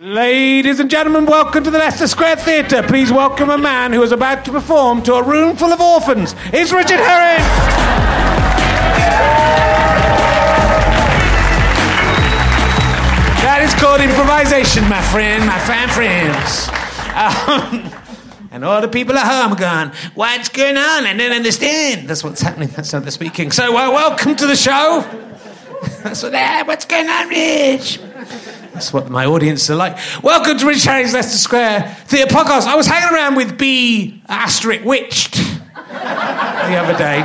Ladies and gentlemen, welcome to the Leicester Square Theatre. Please welcome a man who is about to perform to a room full of orphans. It's Richard Herring. That is called improvisation, my friend, my fine friends. Um, and all the people at home are going, What's going on? I don't understand. That's what's happening. That's how they're speaking. So, uh, welcome to the show. That's what they're, what's going on, Rich? That's what my audience are like. Welcome to Rich Herring's Leicester Square Theatre Podcast. I was hanging around with B asterisk witched the other day.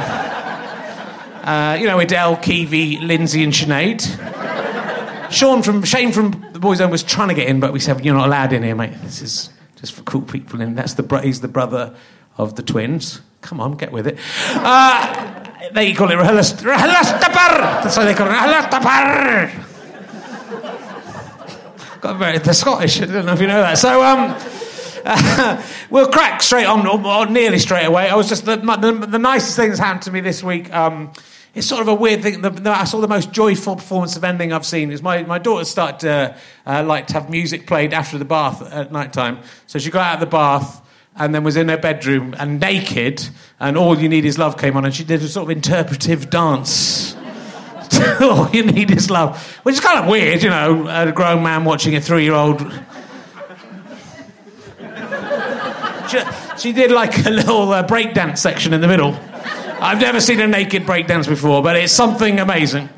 Uh, you know, Edele, Keavy, Lindsay, and Sinead. Sean from Shane from the Boyzone was trying to get in, but we said you're not allowed in here, mate. This is just for cool people. And that's the he's the brother of the twins. Come on, get with it. Uh, they call it Rahalastapar. That's why they call it Rahalastapar. Got very, they're Scottish. I don't know if you know that. So, um, we'll crack straight on, or, or nearly straight away. I was just the, the, the nicest thing that's happened to me this week. Um, it's sort of a weird thing. The, the, I saw the most joyful performance of ending I've seen. Is my, my daughter started to uh, like to have music played after the bath at night time. So she got out of the bath and then was in her bedroom and naked, and All You Need Is Love came on, and she did a sort of interpretive dance. All You Need Is Love, which is kind of weird, you know, a grown man watching a three year old. She, she did like a little uh, breakdance section in the middle. I've never seen a naked breakdance before, but it's something amazing.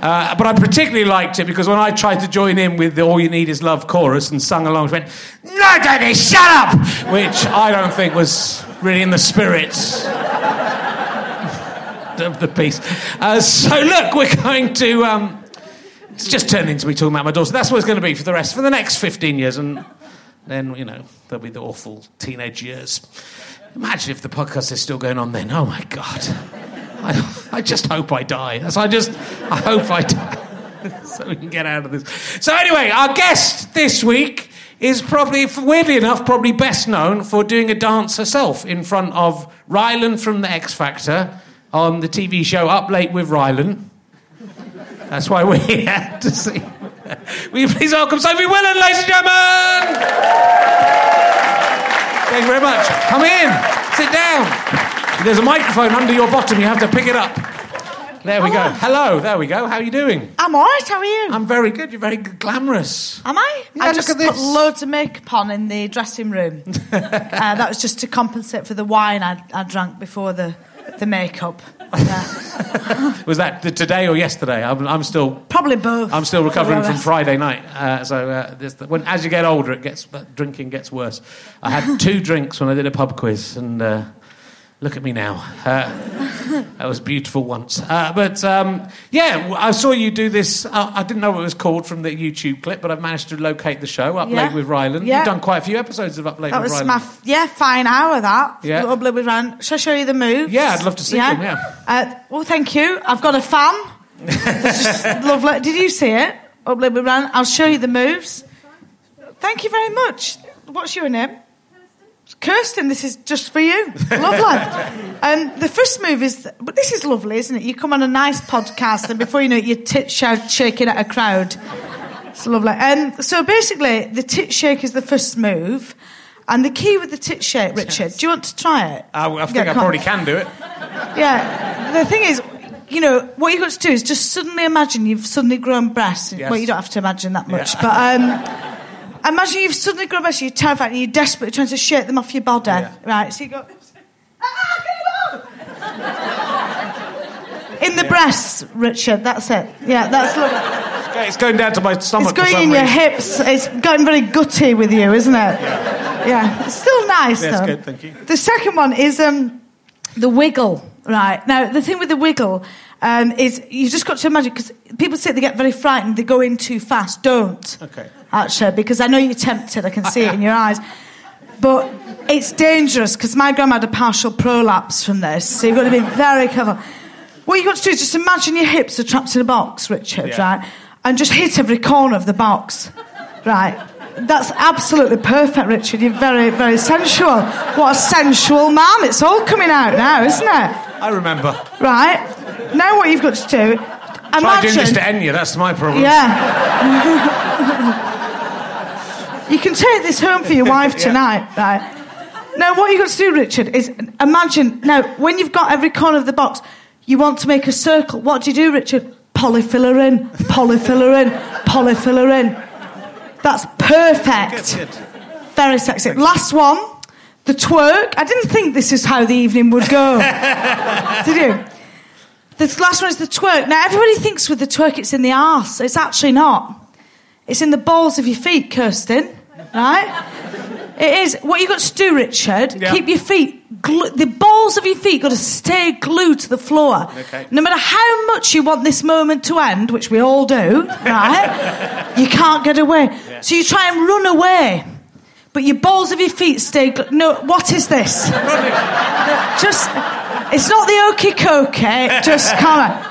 Uh, but I particularly liked it because when I tried to join in with the All You Need Is Love chorus and sung along, she went, No, Daddy, shut up! Which I don't think was really in the spirit of the piece. Uh, so, look, we're going to. Um, it's just turned into me talking about my daughter. That's what it's going to be for the rest, for the next 15 years. And then, you know, there'll be the awful teenage years. Imagine if the podcast is still going on then. Oh, my God. I, I just hope I die. So I just, I hope I die. so we can get out of this. So, anyway, our guest this week is probably, weirdly enough, probably best known for doing a dance herself in front of Rylan from The X Factor on the TV show Up Late with Rylan. That's why we're here to see. Will you please welcome Sophie Willan, ladies and gentlemen? Thank you very much. Come in. Sit down. There's a microphone under your bottom. You have to pick it up. There we go. Hello. There we go. How are you doing? I'm all right. How are you? I'm very good. You're very glamorous. Am I? Yeah, I look just at put this. loads of makeup on in the dressing room. uh, that was just to compensate for the wine I, I drank before the the makeup. Yeah. Was that today or yesterday? I'm, I'm still Probably both. I'm still recovering from. Friday night. Uh, so uh, this, when, as you get older, it gets drinking gets worse. I had two drinks when I did a pub quiz, and uh, look at me now. Uh, that was beautiful once. Uh, but um, yeah, I saw you do this. Uh, I didn't know what it was called from the YouTube clip, but I've managed to locate the show Up Yeah. Late with Rylan. Yeah. You've done quite a few episodes of Up Late That with was Rylan. my f- yeah fine hour. That Yeah. Lovely with Ran. Shall I show you the moves? Yeah, I'd love to see them, yeah. Uh, well, thank you. I've got a fan. Just lovely. Did you see it? Up Late with Ran. I'll show you the moves. Thank you very much. What's your name? Kirsten, this is just for you. Lovely. um, the first move is, but this is lovely, isn't it? You come on a nice podcast, and before you know it, your tit shout shaking at a crowd. It's lovely. Um, so basically, the tit shake is the first move, and the key with the tit shake, Richard. Do you want to try it? I, I think Yeah, I come on. probably can do it. Yeah. The thing is, you know, what you've got to do is just suddenly imagine you've suddenly grown breasts. Yes. Well, you don't have to imagine that much, Yeah. but um, imagine you've suddenly grown breasts. You're terrified and you're desperately trying to shake them off your body. Yeah. Right. So you go. "Ah, get them off!" In the breasts, Richard. That's it. Yeah, that's look. It's going down to my stomach. It's going in your reason. hips. It's going very gutty with you, isn't it? Yeah. It's still nice, That's though. good, thank you. The second one is um, the wiggle. Right. Now, the thing with the wiggle um, is you've just got to imagine, because people say they get very frightened, they go in too fast. Don't. Okay. Actually, because I know you're tempted. I can see it in your eyes. But it's dangerous because my grandma had a partial prolapse from this, so you've got to be very careful. What you've got to do is just imagine your hips are trapped in a box, Richard, Yeah. right? And just hit every corner of the box, right? That's absolutely perfect, Richard. You're very, very sensual. What a sensual man. It's all coming out now, isn't it? I remember. Right? Now, what you've got to do, Try imagine. doing this to Enya. That's my problem. Yeah. You can take this home for your wife tonight, right? Now, what you've got to do, Richard, is imagine now when you've got every corner of the box, you want to make a circle. What do you do, Richard? Polyfilla in, polyfiller in, polyfiller in. That's perfect. Good, good. Very sexy. Last one, the twerk. I didn't think this is how the evening would go. Did you? The last one is the twerk. Now, everybody thinks with the twerk it's in the arse. It's actually not. It's in the balls of your feet, Kirsten. Right? It is. What you got to do, Richard, Yeah. keep your feet, glu- the balls of your feet got to stay glued to the floor. Okay. No matter how much you want this moment to end, which we all do, right? you can't get away. So you try and run away. But your balls of your feet stay. Gl- no, what is this? Just, it's not the okey cokey. Just come on.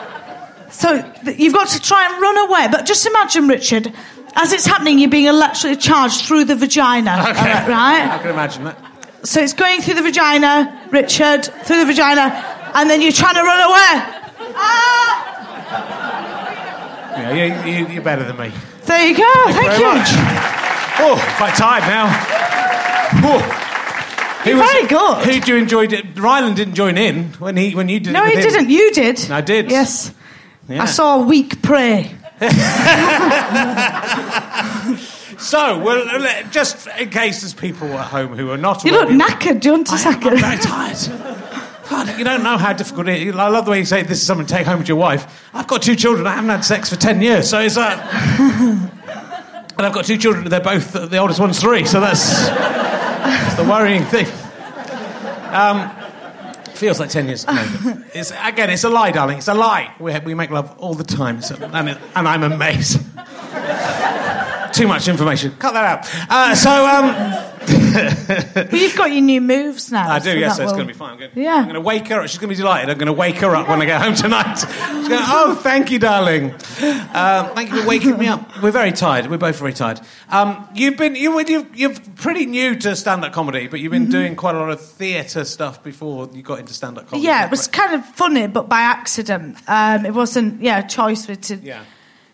So th- you've got to try and run away. But just imagine, Richard, as it's happening, you're being electrically charged through the vagina. Okay. Right, right? I can imagine that. So it's going through the vagina, Richard, through the vagina, and then you're trying to run away. Ah! Yeah, you, you, you're better than me. There you go. Thank, very you. much. Oh, quite tired now. Oh. You're was very it- good. Who do you enjoy? Rylan didn't join in when he when you did. No, he him. didn't. You did. I did. Yes. Yeah. I saw a weak prey. So, well, just in case there's people at home who are not. You look knackered. Do you want a I am, second? I'm very tired. God, you don't know how difficult it is. I love the way you say this is something to take home with your wife. I've got two children. I haven't had sex for 10 years. So it's uh... and I've got two children. They're both, the oldest one's three. So that's, that's the worrying thing. Um, feels like 10 years. No, it's, again, it's a lie, darling. It's a lie. We, we make love all the time. So, and, it, and I'm amazed. Too much information. Cut that out. Uh, so, um, Well, you've got your new moves now. I do, so yes, so it's will- going to be fine. I'm going, Yeah. I'm going to wake her up. She's going to be delighted. I'm going to wake her up when I get home tonight. She's going, oh, thank you, darling. Um, thank you for waking me up. We're very tired. We're both very tired. Um, you've been, you, you, you're pretty new to stand-up comedy, but you've been Mm-hmm. doing quite a lot of theatre stuff before you got into stand-up comedy. Yeah, it was kind of funny, but by accident. Um, it wasn't, yeah, a choice to Yeah.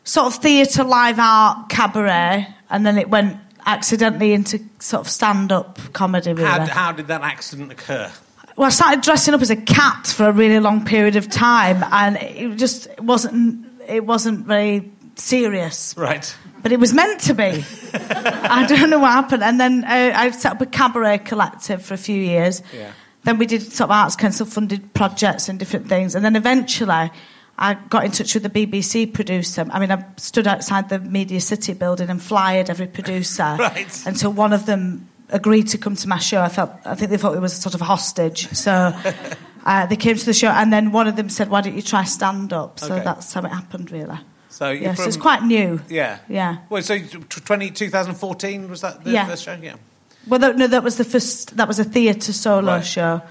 sort of theatre, live art, cabaret, and then it went accidentally into sort of stand-up comedy. Really. How, how did that accident occur? well, I started dressing up as a cat for a really long period of time, and it just it wasn't it wasn't very serious. Right. But it was meant to be. I don't know what happened. And then uh, I set up a cabaret collective for a few years. Yeah. Then we did sort of arts council funded projects and different things. And then eventually I got in touch with the BBC producer. I mean, I stood outside the Media City building and flyered every producer Right. until one of them agreed to come to my show. I felt, I think they thought it was sort of a hostage. So uh, they came to the show, and then one of them said, "Why don't you try stand up?" So Okay. that's how it happened, really. So Yeah, so it's quite new. Yeah. Yeah. Well, so t- 20, 2014 was that the Yeah. first show? Yeah. Well, that, no, that was the first. That was a theatre solo Right. show,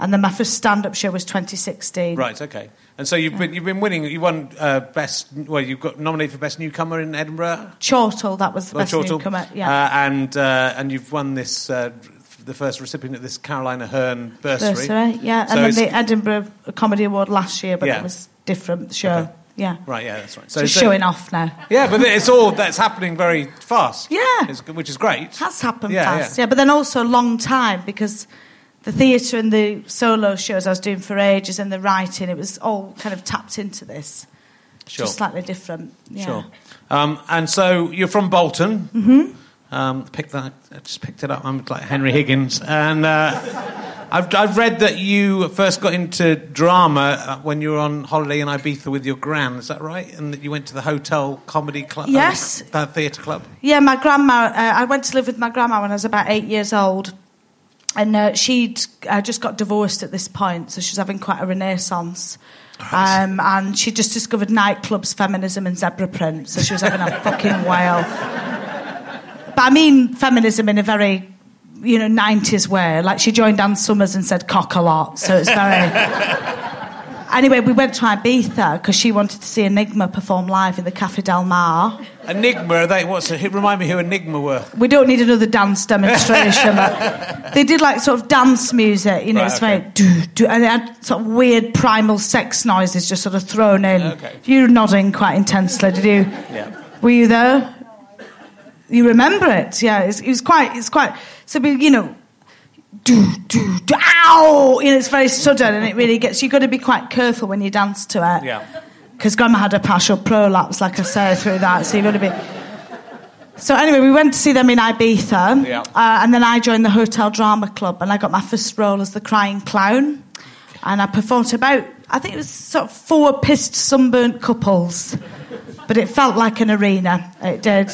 and then my first stand-up show was 2016. Right. Okay. And so you've been you've been winning. You won uh, best. Well, you got nominated for best newcomer in Edinburgh. Chortle, that was the Well, best Chortle. newcomer. Yeah, Uh, and uh, and you've won this. Uh, the first recipient of this Caroline Aherne bursary. Bursary, yeah, So and then the Edinburgh Comedy Award last year, but Yeah. it was different show. Okay. Yeah, Right, yeah, that's right. So showing off now. Yeah, but it's all that's happening very fast. Yeah. It's- which is great. Has happened Yeah, fast, yeah. But then also a long time because the theatre and the solo shows I was doing for ages and the writing, it was all kind of tapped into this. Sure. Just slightly different. Yeah. Sure. Um, and so you're from Bolton. Mm-hmm. Um, picked that. I just picked it up. I'm like Henry Higgins, and uh, I've, I've read that you first got into drama uh, when you were on holiday in Ibiza with your gran. Is that right? And that you went to the hotel comedy club. Yes. Uh, theatre club. Yeah, my grandma. Uh, I went to live with my grandma when I was about eight years old, and uh, she'd uh, just got divorced at this point, so she was having quite a renaissance. Um, and she just discovered nightclubs, feminism, and zebra print, so she was having a fucking whale. But I mean feminism in a very, you know, 90s way. Like she joined Ann Summers and said cock a lot, so it's very. Anyway, we went to Ibiza because she wanted to see Enigma perform live in the Cafe Del Mar. Enigma. They what's it? Remind me who Enigma were. We don't need another dance demonstration. they did like sort of dance music, you know, Right, it's okay. very do, do, and they had sort of weird primal sex noises just sort of thrown in. Okay. You were nodding quite intensely, did you? Yeah. Were you there? You remember it? Yeah, it's, it was quite. It's quite. So, we- you know, do do do. Ow! You know, it's very sudden, and it really gets. You've got to be quite careful when you dance to it. Yeah. Because Grandma had a partial prolapse, like I say, through that. So you've got to be. So anyway, we went to see them in Ibiza, Yeah. uh, and then I joined the Hotel Drama Club, and I got my first role as the crying clown, and I performed about I think it was sort of four pissed sunburnt couples, but it felt like an arena. It did,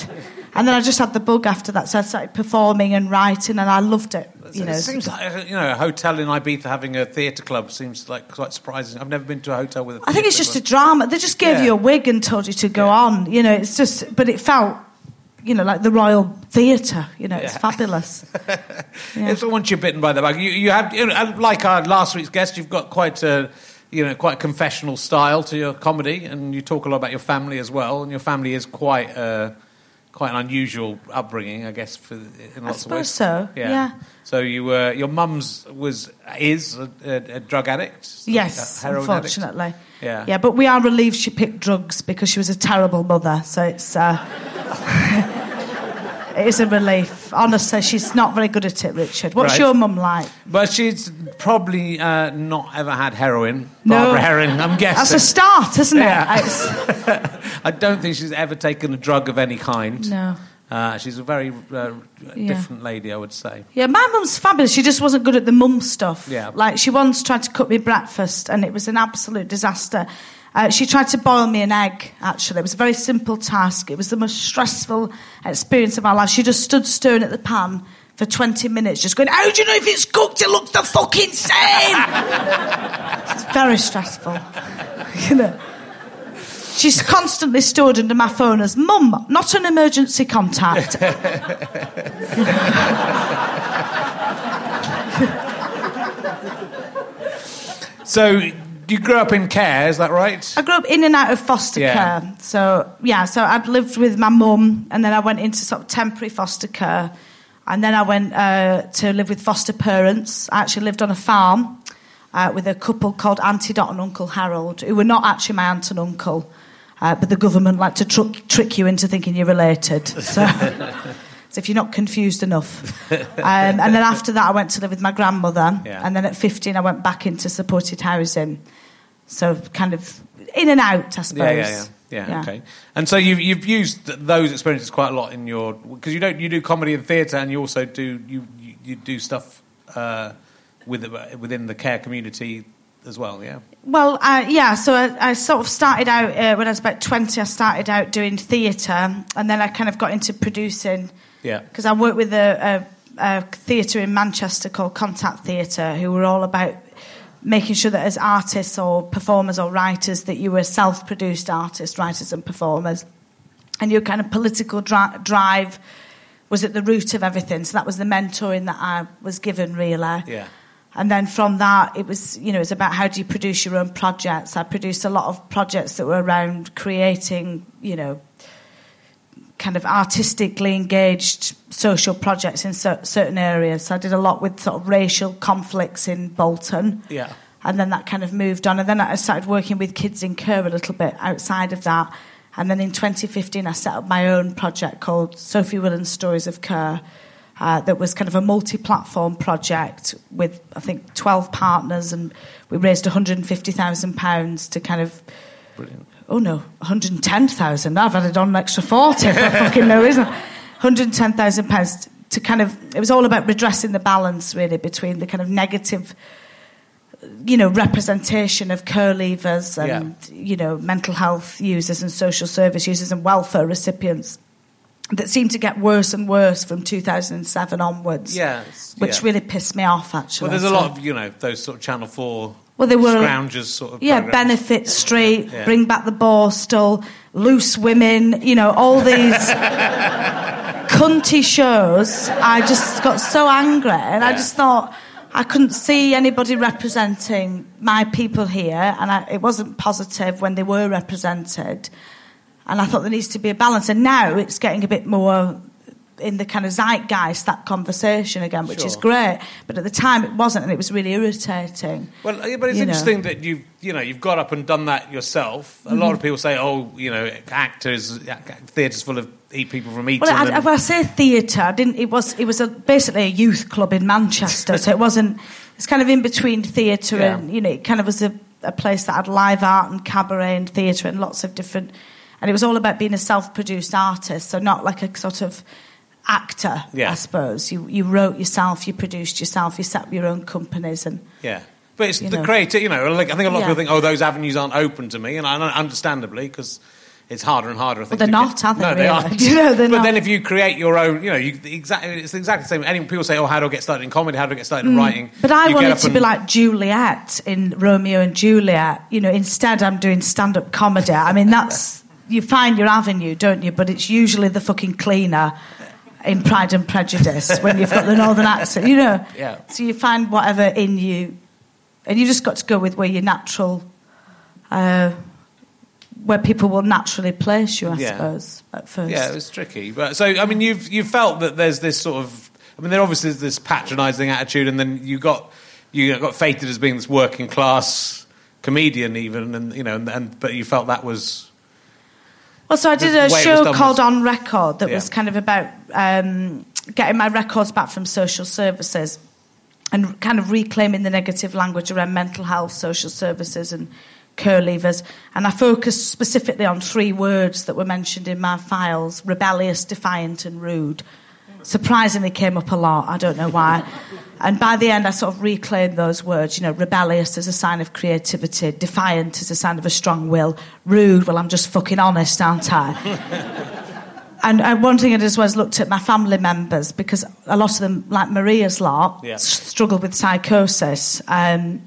and then I just had the bug after that, so I started performing and writing, and I loved it. You know, it seems like you know a hotel in Ibiza having a theatre club seems like quite surprising. I've never been to a hotel with. a I think it's just a drama. They just gave Yeah. you a wig and told you to go on. You know, it's just, but it felt, you know, like the Royal Theatre. You know, it's fabulous. Yeah. It's once you're bitten by the bug. You, you have, you know, like our last week's guest, you've got quite a, you know, quite a confessional style to your comedy, and you talk a lot about your family as well. And your family is quite, uh, quite an unusual upbringing, I guess, for in lots of ways. suppose so, yeah. So you were, your mum's was is a, a, a drug addict. Yes, heroin addict? unfortunately. Yeah. Yeah, but we are relieved she picked drugs because she was a terrible mother. So it's, uh, it is a relief. Honestly, she's not very good at it, Richard. What's Right. your mum like? Well, she's probably uh, not ever had heroin. No. Barbara Herring, I'm guessing. That's a start, isn't it? Yeah. It's- I don't think she's ever taken a drug of any kind. no. Uh, she's a very uh, Yeah. different lady, I would say. Yeah, my mum's fabulous. She just wasn't good at the mum stuff. Yeah. Like, she once tried to cook me breakfast, and it was an absolute disaster. Uh, she tried to boil me an egg, actually. It was a very simple task. It was the most stressful experience of our life. She just stood staring at the pan for 20 minutes, just going, How do you know if it's cooked? It looks the fucking same! it's very stressful. you know. She's constantly stored under my phone as mum, not an emergency contact. So you grew up in care, is that right? I grew up in and out of foster Yeah. care. So, yeah, so I'd lived with my mum, and then I went into sort of temporary foster care. And then I went uh, to live with foster parents. I actually lived on a farm uh, with a couple called Auntie Dot and Uncle Harold, who were not actually my aunt and uncle, uh, but the government like to tr- trick you into thinking you're related. So, so if you're not confused enough. Um, and then after that, I went to live with my grandmother. Yeah. And then at 15, I went back into supported housing. So kind of in and out, I suppose. Yeah, yeah, yeah, yeah. Okay. And so you've you've used th- those experiences quite a lot in your because you don't you do comedy and theatre and you also do you you, you do stuff uh, with within the care community as well. Yeah. Well, uh, yeah, so I, I sort of started out, uh, when I was about 20, I started out doing theatre, and then I kind of got into producing. Yeah. Because I worked with a, a, a theatre in Manchester called Contact Theatre, who were all about making sure that as artists or performers or writers that you were self-produced artists, writers and performers, and your kind of political dri- drive was at the root of everything. So that was the mentoring that I was given, really. Yeah. And then from that, it was, you know, it's about how do you produce your own projects. I produced a lot of projects that were around creating, you know, kind of artistically engaged social projects in cer- certain areas. So I did a lot with sort of racial conflicts in Bolton. Yeah. And then that kind of moved on. And then I started working with kids in care a little bit outside of that. And then in 2015, I set up my own project called Sophie Willan's Stories of Care. Uh, that was kind of a multi-platform project with I think 12 partners, and we raised 150,000 pounds to kind of Brilliant. Oh no, 110,000. I've added on an extra 40 if I fucking know, isn't it? 110,000 pounds to kind of, it was all about redressing the balance really between the kind of negative, you know, representation of co-leavers and, you know, mental health users and social service users and welfare recipients that seemed to get worse and worse from 2007 onwards. Yeah, it's- Which yeah. really pissed me off actually. Well, there's a lot of you know those sort of Channel Four. Well, they were- scroungers sort of. Yeah. Benefit Street, Yeah. Bring Back the Borstal, Loose Women, you know, all these cunty shows. I just got so angry and I just thought I couldn't see anybody representing my people here and I, it wasn't positive when they were represented. And I thought there needs to be a balance. And now it's getting a bit more in the kind of zeitgeist that conversation again, which is great. But at the time, it wasn't, and it was really irritating. Well, yeah, but it's You know. interesting that you've you know you've got up and done that yourself. A Mm-hmm. lot of people say, oh, you know, actors, theatres full of eat people from eating. Well, I, and- I say theatre, I didn't. It was it was a, basically a youth club in Manchester, so it wasn't. It's kind of in between theatre Yeah. and you know, it kind of was a, a place that had live art and cabaret and theatre and lots of different. And it was all about being a self-produced artist, so not like a sort of actor, Yeah. I suppose. You you wrote yourself, you produced yourself, you set up your own companies, and Yeah. But it's the know. creative, you know, like, I think a lot Yeah. of people think, oh, those avenues aren't open to me, and I, understandably, because it's harder and harder, I think. they're not, get- are they, No, they really? aren't. You know, but not. then if you create your own, you know, you, exactly, it's exactly the same. Any, people say, oh, how do I get started in comedy? How do I get started in writing? Mm. But I You wanted to and- be like Juliet in Romeo and Juliet. You know, instead I'm doing stand-up comedy. I mean, that's you find your avenue, don't you? But it's usually the fucking cleaner in Pride and Prejudice when you've got the northern accent. You know. Yeah. So you find whatever in you, and you just got to go with where your natural, uh, where people will naturally place you. I Yeah. suppose at first. Yeah, it was tricky. But so I mean, you've you felt that there's this sort of. I mean, there obviously is this patronising attitude, and then you got you got fated as being this working class comedian, even, and you know, and, and but you felt that was Well, so I did a way it was show called was- On Record that Yeah. was kind of about um, getting my records back from social services and kind of reclaiming the negative language around mental health, social services, and care leavers. And I focused specifically on three words that were mentioned in my files rebellious, defiant, and rude. Surprisingly, came up a lot. I don't know why. And by the end, I sort of reclaimed those words. You know, rebellious as a sign of creativity, defiant as a sign of a strong will, rude. Well, I'm just fucking honest, aren't I? And uh, one thing I did as well is looked at my family members because a lot of them, like Maria's lot, Yeah. s- struggled with psychosis. Um,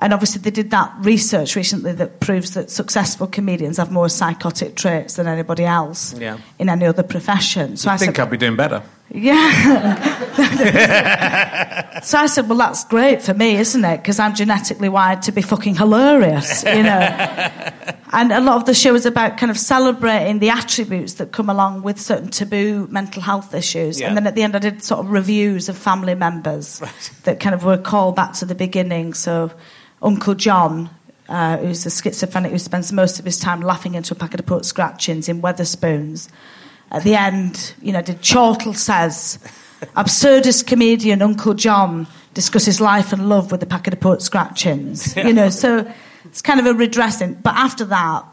and obviously, they did that research recently that proves that successful comedians have more psychotic traits than anybody else Yeah. in any other profession. So I, I think said, I'd be doing better. Yeah. so I said, well, that's great for me, isn't it? Because I'm genetically wired to be fucking hilarious, you know. and a lot of the show is about kind of celebrating the attributes that come along with certain taboo mental health issues. Yeah. And then at the end, I did sort of reviews of family members that kind of were called back to the beginning. So Uncle John. Uh, who's a schizophrenic who spends most of his time laughing into a packet of pork scratchings in Wetherspoons. At the end, you know, did Chortle says, absurdist comedian Uncle John discusses life and love with a packet of pork scratchings. You know, so it's kind of a redressing. But after that,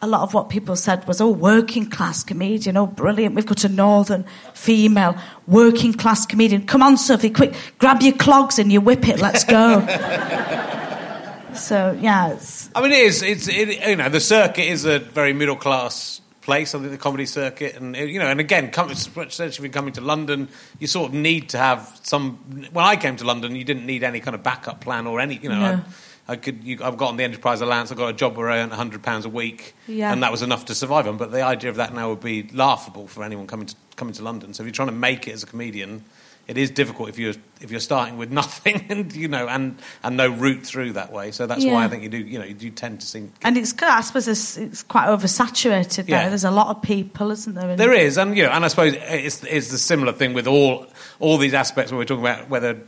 a lot of what people said was, oh, working class comedian, oh, brilliant. We've got a northern female working class comedian. Come on, Sophie, quick, grab your clogs and your it, let's go. so, yeah, it's. I mean, it is. It's it, you know the circuit is a very middle class place. I think the comedy circuit, and you know, and again, come, especially coming to London, you sort of need to have some. When I came to London, you didn't need any kind of backup plan or any. You know, No. I, I could. You, I've gotten the enterprise allowance. I've got a job where I earned hundred pounds a week, Yeah. and that was enough to survive on. But the idea of that now would be laughable for anyone coming to coming to London. So if you're trying to make it as a comedian. It is difficult if you're if you're starting with nothing and you know and and no route through that way. So that's why I think you do you know you do tend to see And it's, I suppose, it's, it's quite oversaturated. Yeah. There's a lot of people, isn't there? There is, and you know, and I suppose it's it's the similar thing with all all these aspects where we're talking about whether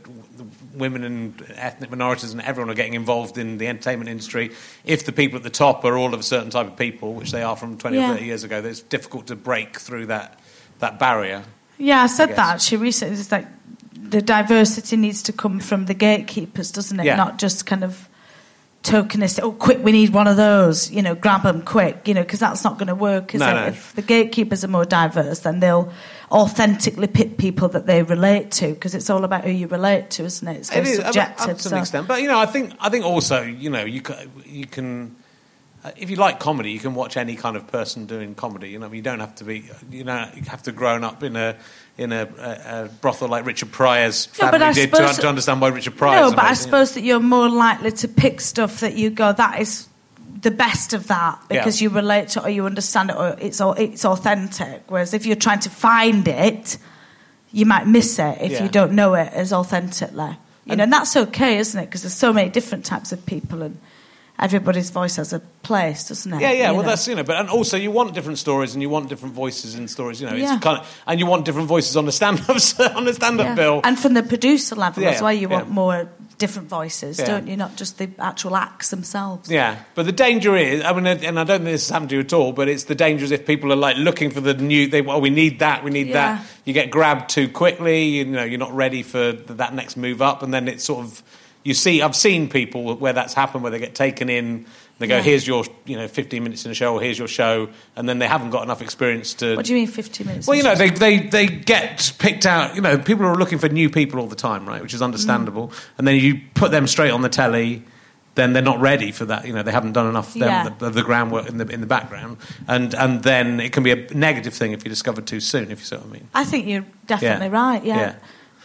women and ethnic minorities and everyone are getting involved in the entertainment industry. If the people at the top are all of a certain type of people, which they are from twenty Yeah. or thirty years ago, it's difficult to break through that that barrier. Yeah, I said guess. that She recently. It's like the diversity needs to come from the gatekeepers, doesn't it? Yeah. Not just kind of tokenistic. Oh, quick, we need one of those. You know, grab them quick. You know, because that's not going to work. Is No, it? no. If the gatekeepers are more diverse, then they'll authentically pick people that they relate to. Because it's all about who you relate to, isn't it? It's very It is, I subjective. up to so- an extent, but you know, I think I think also you know you can, you can uh, if you like comedy, you can watch any kind of person doing comedy. You know, you don't have to be you know you have to grown up in a in a, a, a brothel like Richard Pryor's No, family I did to, suppose- to understand why Richard Pryor. No, but I suppose that you're more likely to pick stuff that you go, that is the best of that because Yeah. you relate to it or you understand it or it's it's authentic. Whereas if you're trying to find it, you might miss it if Yeah. you don't know it as authentically. You know, and that's okay, isn't it? Because there's so many different types of people and. Everybody's voice has a place, doesn't it? Yeah, yeah. You Well, know? that's you know, but and also you want different stories and you want different voices in stories. You know, Yeah. it's kind of and you want different voices on the stand-up on the stand-up Yeah. bill. And from the producer level Yeah, as well, you want more different voices, don't you? Not just the actual acts themselves. Yeah, but the danger is, I mean, and I don't think this has happened to you at all, but it's the danger is if people are like looking for the new, they, well, we need that, we need that. You get grabbed too quickly, you know, you're not ready for that next move up, and then it's sort of, you see, I've seen people where that's happened, where they get taken in, they go, Yeah. here's your, you know, 15 minutes in a show, or here's your show, and then they haven't got enough experience to. What do you mean, 15 minutes? Well, you know, they, they, they get picked out. You know, people are looking for new people all the time, right? Which is understandable. Mm. And then you put them straight on the telly, then they're not ready for that. You know, they haven't done enough them, Yeah. the, of the groundwork in the in the background, and and then it can be a negative thing if you discover too soon. If you see what I mean. I think you're definitely Yeah. right. Yeah.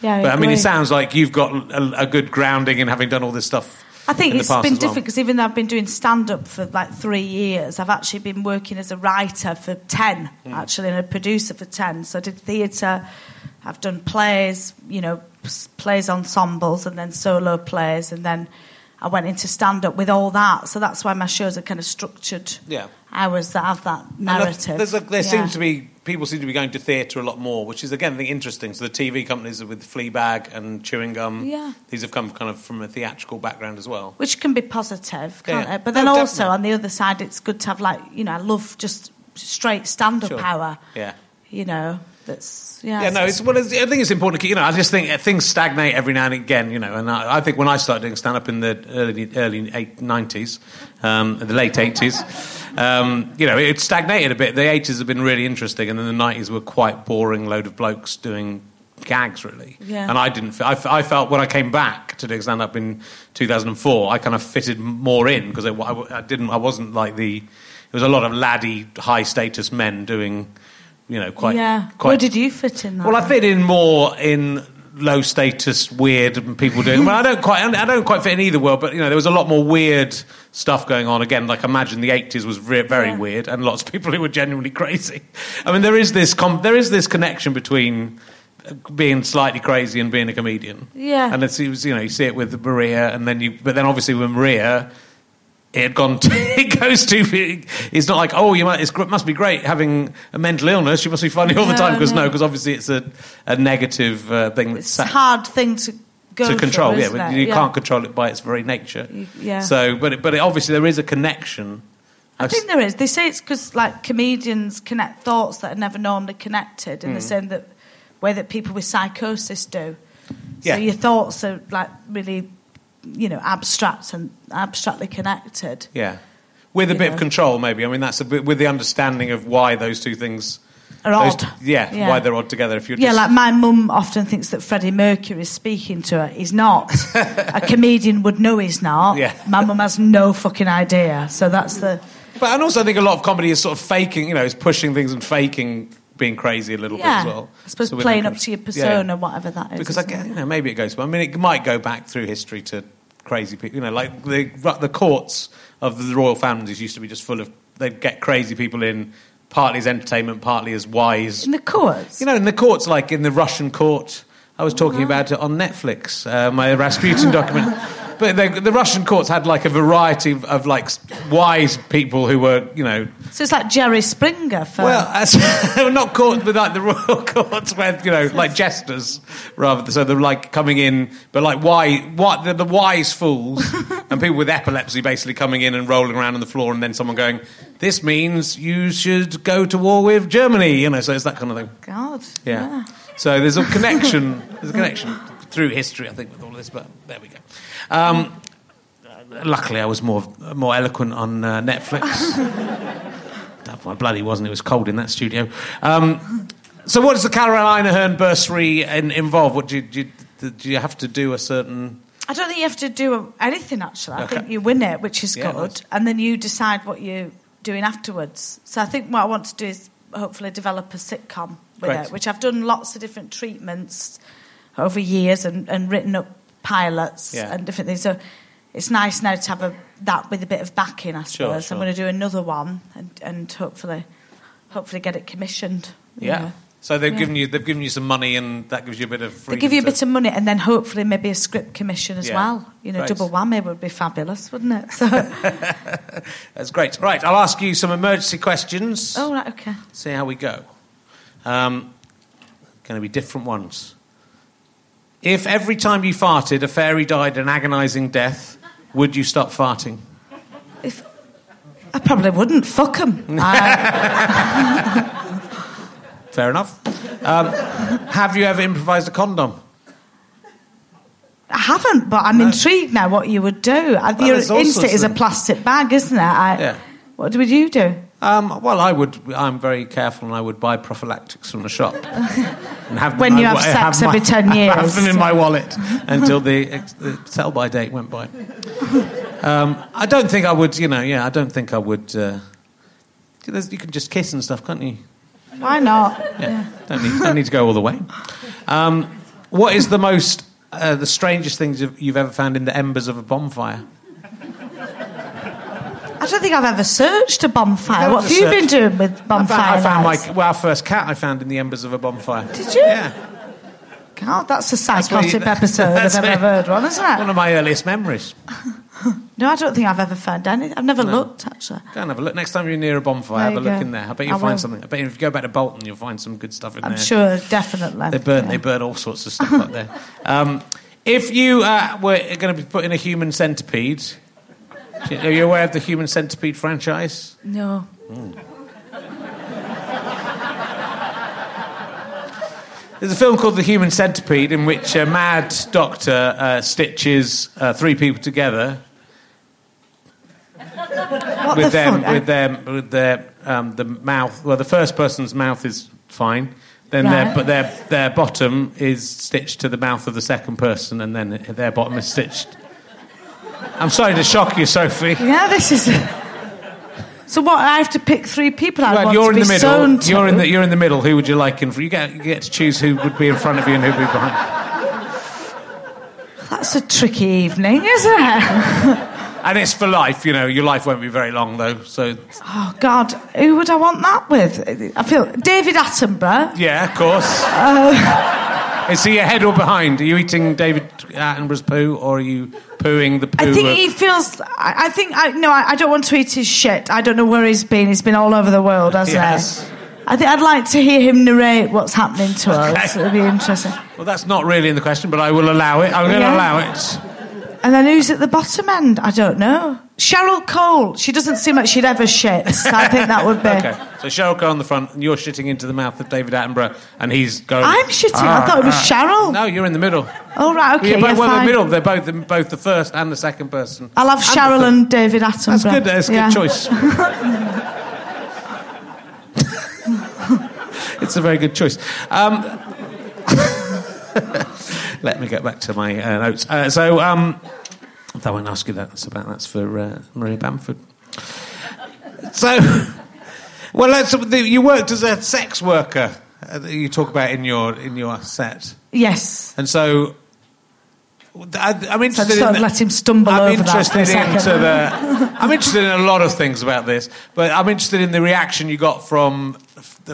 Yeah. But I mean, it sounds like you've got a, a good grounding in having done all this stuff. I think in the it's been well. different because even though I've been doing stand up for like three years, I've actually been working as a writer for 10, Hmm. actually, and a producer for 10. So I did theatre, I've done plays, you know, plays ensembles, and then solo plays, and then I went into stand up with all that. So that's why my shows are kind of structured Yeah. hours that have that narrative. There's a, there Yeah. seems to be people seem to be going to theatre a lot more, which is again interesting. So the TV companies with Fleabag and Chewing Gum, Yeah. these have come kind of from a theatrical background as well. Which can be positive, can't Yeah. it? But then No, also definitely. on the other side, it's good to have like you know, I love just straight stand up Sure. power. Yeah. You know, that's yeah. Yeah, no, it's, well, it's, I think it's important to keep, you know, I just think things stagnate every now and again, you know, and I, I think when I started doing stand up in the early, early eight, 90s, um, the late 80s, um, you know, it stagnated a bit. The 80s have been really interesting, and then the 90s were quite boring load of blokes doing gags, really. Yeah. And I didn't, fe- I, f- I felt when I came back to doing stand up in 2004, I kind of fitted more in because I, I, I didn't, I wasn't like the, it was a lot of laddie, high status men doing, you know, quite. yeah. quite Where did you fit in that? well, I fit in more in low status, weird people doing. Well, I don't quite, I don't quite fit in either world, but you know, there was a lot more weird stuff going on. Again, like imagine the eighties was re- very Yeah. weird, and lots of people who were genuinely crazy. I mean, there is this com- there is this connection between uh, being slightly crazy and being a comedian. Yeah. and it's, it was, you know you see it with Maria, and then you, but then obviously with Maria. It had gone. To, it goes to. It's not like oh, you might. It must be great having a mental illness. You must be funny all the No, time because no. no, because obviously it's a, a negative uh, thing it's that's a hard thing to go to control. through, yeah, isn't but it? you Yeah. can't control it by its very nature. You- yeah. So, but it, but it, obviously there is a connection. I I've think there is. They say it's because like comedians connect thoughts that are never normally connected in the Mm. same that way that people with psychosis do. Yeah. So your thoughts are like really, you know, abstract and abstractly connected. Yeah, with a You bit know. of control, maybe. I mean, that's a bit with the understanding of why those two things Are odd. t- yeah, Yeah. why they're odd together. If you're Yeah, just, like my mum often thinks that Freddie Mercury is speaking to her. He's not. a comedian would know he's not. Yeah. My mum has no fucking idea. So that's the. but and also I think a lot of comedy is sort of faking. You know, is pushing things and faking being crazy a little Yeah. bit as well. I suppose So playing up to your Yeah. persona, whatever that is. because I get, you know, maybe it goes. I mean, it might go back through history to crazy people. You know, like the the courts of the royal families used to be just full of. They'd get crazy people in, partly as entertainment, partly as wise. In the courts? You know, in the courts, like in the Russian court. I was talking about it on Netflix, uh, my Rasputin document. But the, the Russian courts had like a variety of, of like wise people who were, you know, So it's like Jerry Springer for. well, as, not courts, but like the royal courts, where you know, like jesters, rather. So they're like coming in, but like why? What? They're the wise fools and people with epilepsy, basically coming in and rolling around on the floor, and then someone going, "This means you should go to war with Germany." You know, so it's that kind of thing. God. Yeah. So there's a connection. There's a connection through history, I think, with all of this. But there we go. Um, luckily, I was more more eloquent on uh, Netflix. my bloody wasn't. It was cold in that studio. Um, so, what does the Caroline Aherne bursary in, involve? What do you, do you, do you have to do a certain? I don't think you have to do anything actually. I Okay. think you win it, which is Yeah, good, nice. and then you decide what you're doing afterwards. So I think what I want to do is hopefully develop a sitcom with Great. it, which I've done lots of different treatments over years and, and written up pilots Yeah. and different things. So it's nice now to have a, that with a bit of backing. I suppose sure. I'm going to do another one and, and hopefully, hopefully get it commissioned. Yeah. know. So they've given you they've given you some money, and that gives you a bit of. They give you a bit of money and then hopefully maybe a script commission as Yeah. well. You know, Great. double whammy would be fabulous, wouldn't it? So, That's great. Right, I'll ask you some emergency questions. oh right, okay. See how we go. Um, going to be different ones. If every time you farted, a fairy died an agonising death, would you stop farting? If I probably wouldn't fuck them. Fair enough. Um, have you ever improvised a condom? I haven't, but I'm intrigued now what you would do. Uh, Well, Your there's all instinct is a plastic bag, isn't it? I, Yeah. What would you do? Um, well, I would. I'm very careful, and I would buy prophylactics from the shop and have When you have sex every 10 years. Have them in my wallet until the, ex- the sell-by date went by. Um, I don't think I would. You know, yeah, I don't think I would. Uh, you can just kiss and stuff, can't you? Why not? Yeah, Don't, need, don't need to go all the way. Um, what is the most, uh, the strangest things you've, you've ever found in the embers of a bonfire? I don't think I've ever searched a bonfire. What have you been doing with I found, bonfire I found my, well, our first cat I found in the embers of a bonfire. Did you? Yeah. God, that's a psychotic you- episode that's I've ever heard one, isn't it? One of my earliest memories. No, I don't think I've ever found any. I've never looked, actually. Go and have a look. Next time you're near a bonfire, have a you look go. in there. I bet you'll find will. something. I bet if you go back to Bolton, you'll find some good stuff in there. I'm sure, definitely. They burn, Yeah. they burn all sorts of stuff up there. Um, if you uh, were going to be put in a human centipede, are you aware of the human centipede franchise? No. There's a film called The Human Centipede in which a mad doctor uh, stitches uh, three people together What with the them fuck? with their with their um, the mouth. Well, the first person's mouth is fine. Then their but their their bottom is stitched to the mouth of the second person, and then their bottom is stitched. I'm sorry to shock you, Sophie. Yeah, this is. So what? I have to pick three people. I Well, want you're to in be the middle. to. You're in the you're in the middle. Who would you like in? You get you get to choose who would be in front of you and who would be behind. That's a tricky evening, isn't it? And it's for life. You know, your life won't be very long though. So Oh God, who would I want that with? I feel David Attenborough. yeah, of course. Uh, Is he ahead or behind? Are you eating David Attenborough's poo, or are you pooing the poo? I think of- he feels. I, I think. I, no, I, I don't want to eat his shit. I don't know where he's been. He's been all over the world, hasn't Yes. he? I think I'd like to hear him narrate what's happening to us. Okay. It'd be interesting. Well, that's not really in the question, but I will allow it. I'm going to Yeah. allow it. And then who's at the bottom end? I don't know. Cheryl Cole. She doesn't seem like she'd ever shit. So I think that would be. Okay. So Cheryl Crow on the front, and you're shitting into the mouth of David Attenborough, and he's going. I'm shitting. I thought it was Cheryl. No, you're in the middle. Oh right, okay, You're yeah, both, well, the middle. They're both the, both the first and the second person. I'll have the Cheryl and David Attenborough. That's good. That's a Yeah. good choice. it's a very good choice. Um, let me get back to my uh, notes. Uh, so, um, I won't ask you that. That's about that's for uh, Maria Bamford. So, well, that's, you worked as a sex worker. Uh, that you talk about in your in your set, Yes. and so. I, I'm So interested just thought in let him stumble I'm over that interested second. into the. I'm interested in a lot of things about this, but I'm interested in the reaction you got from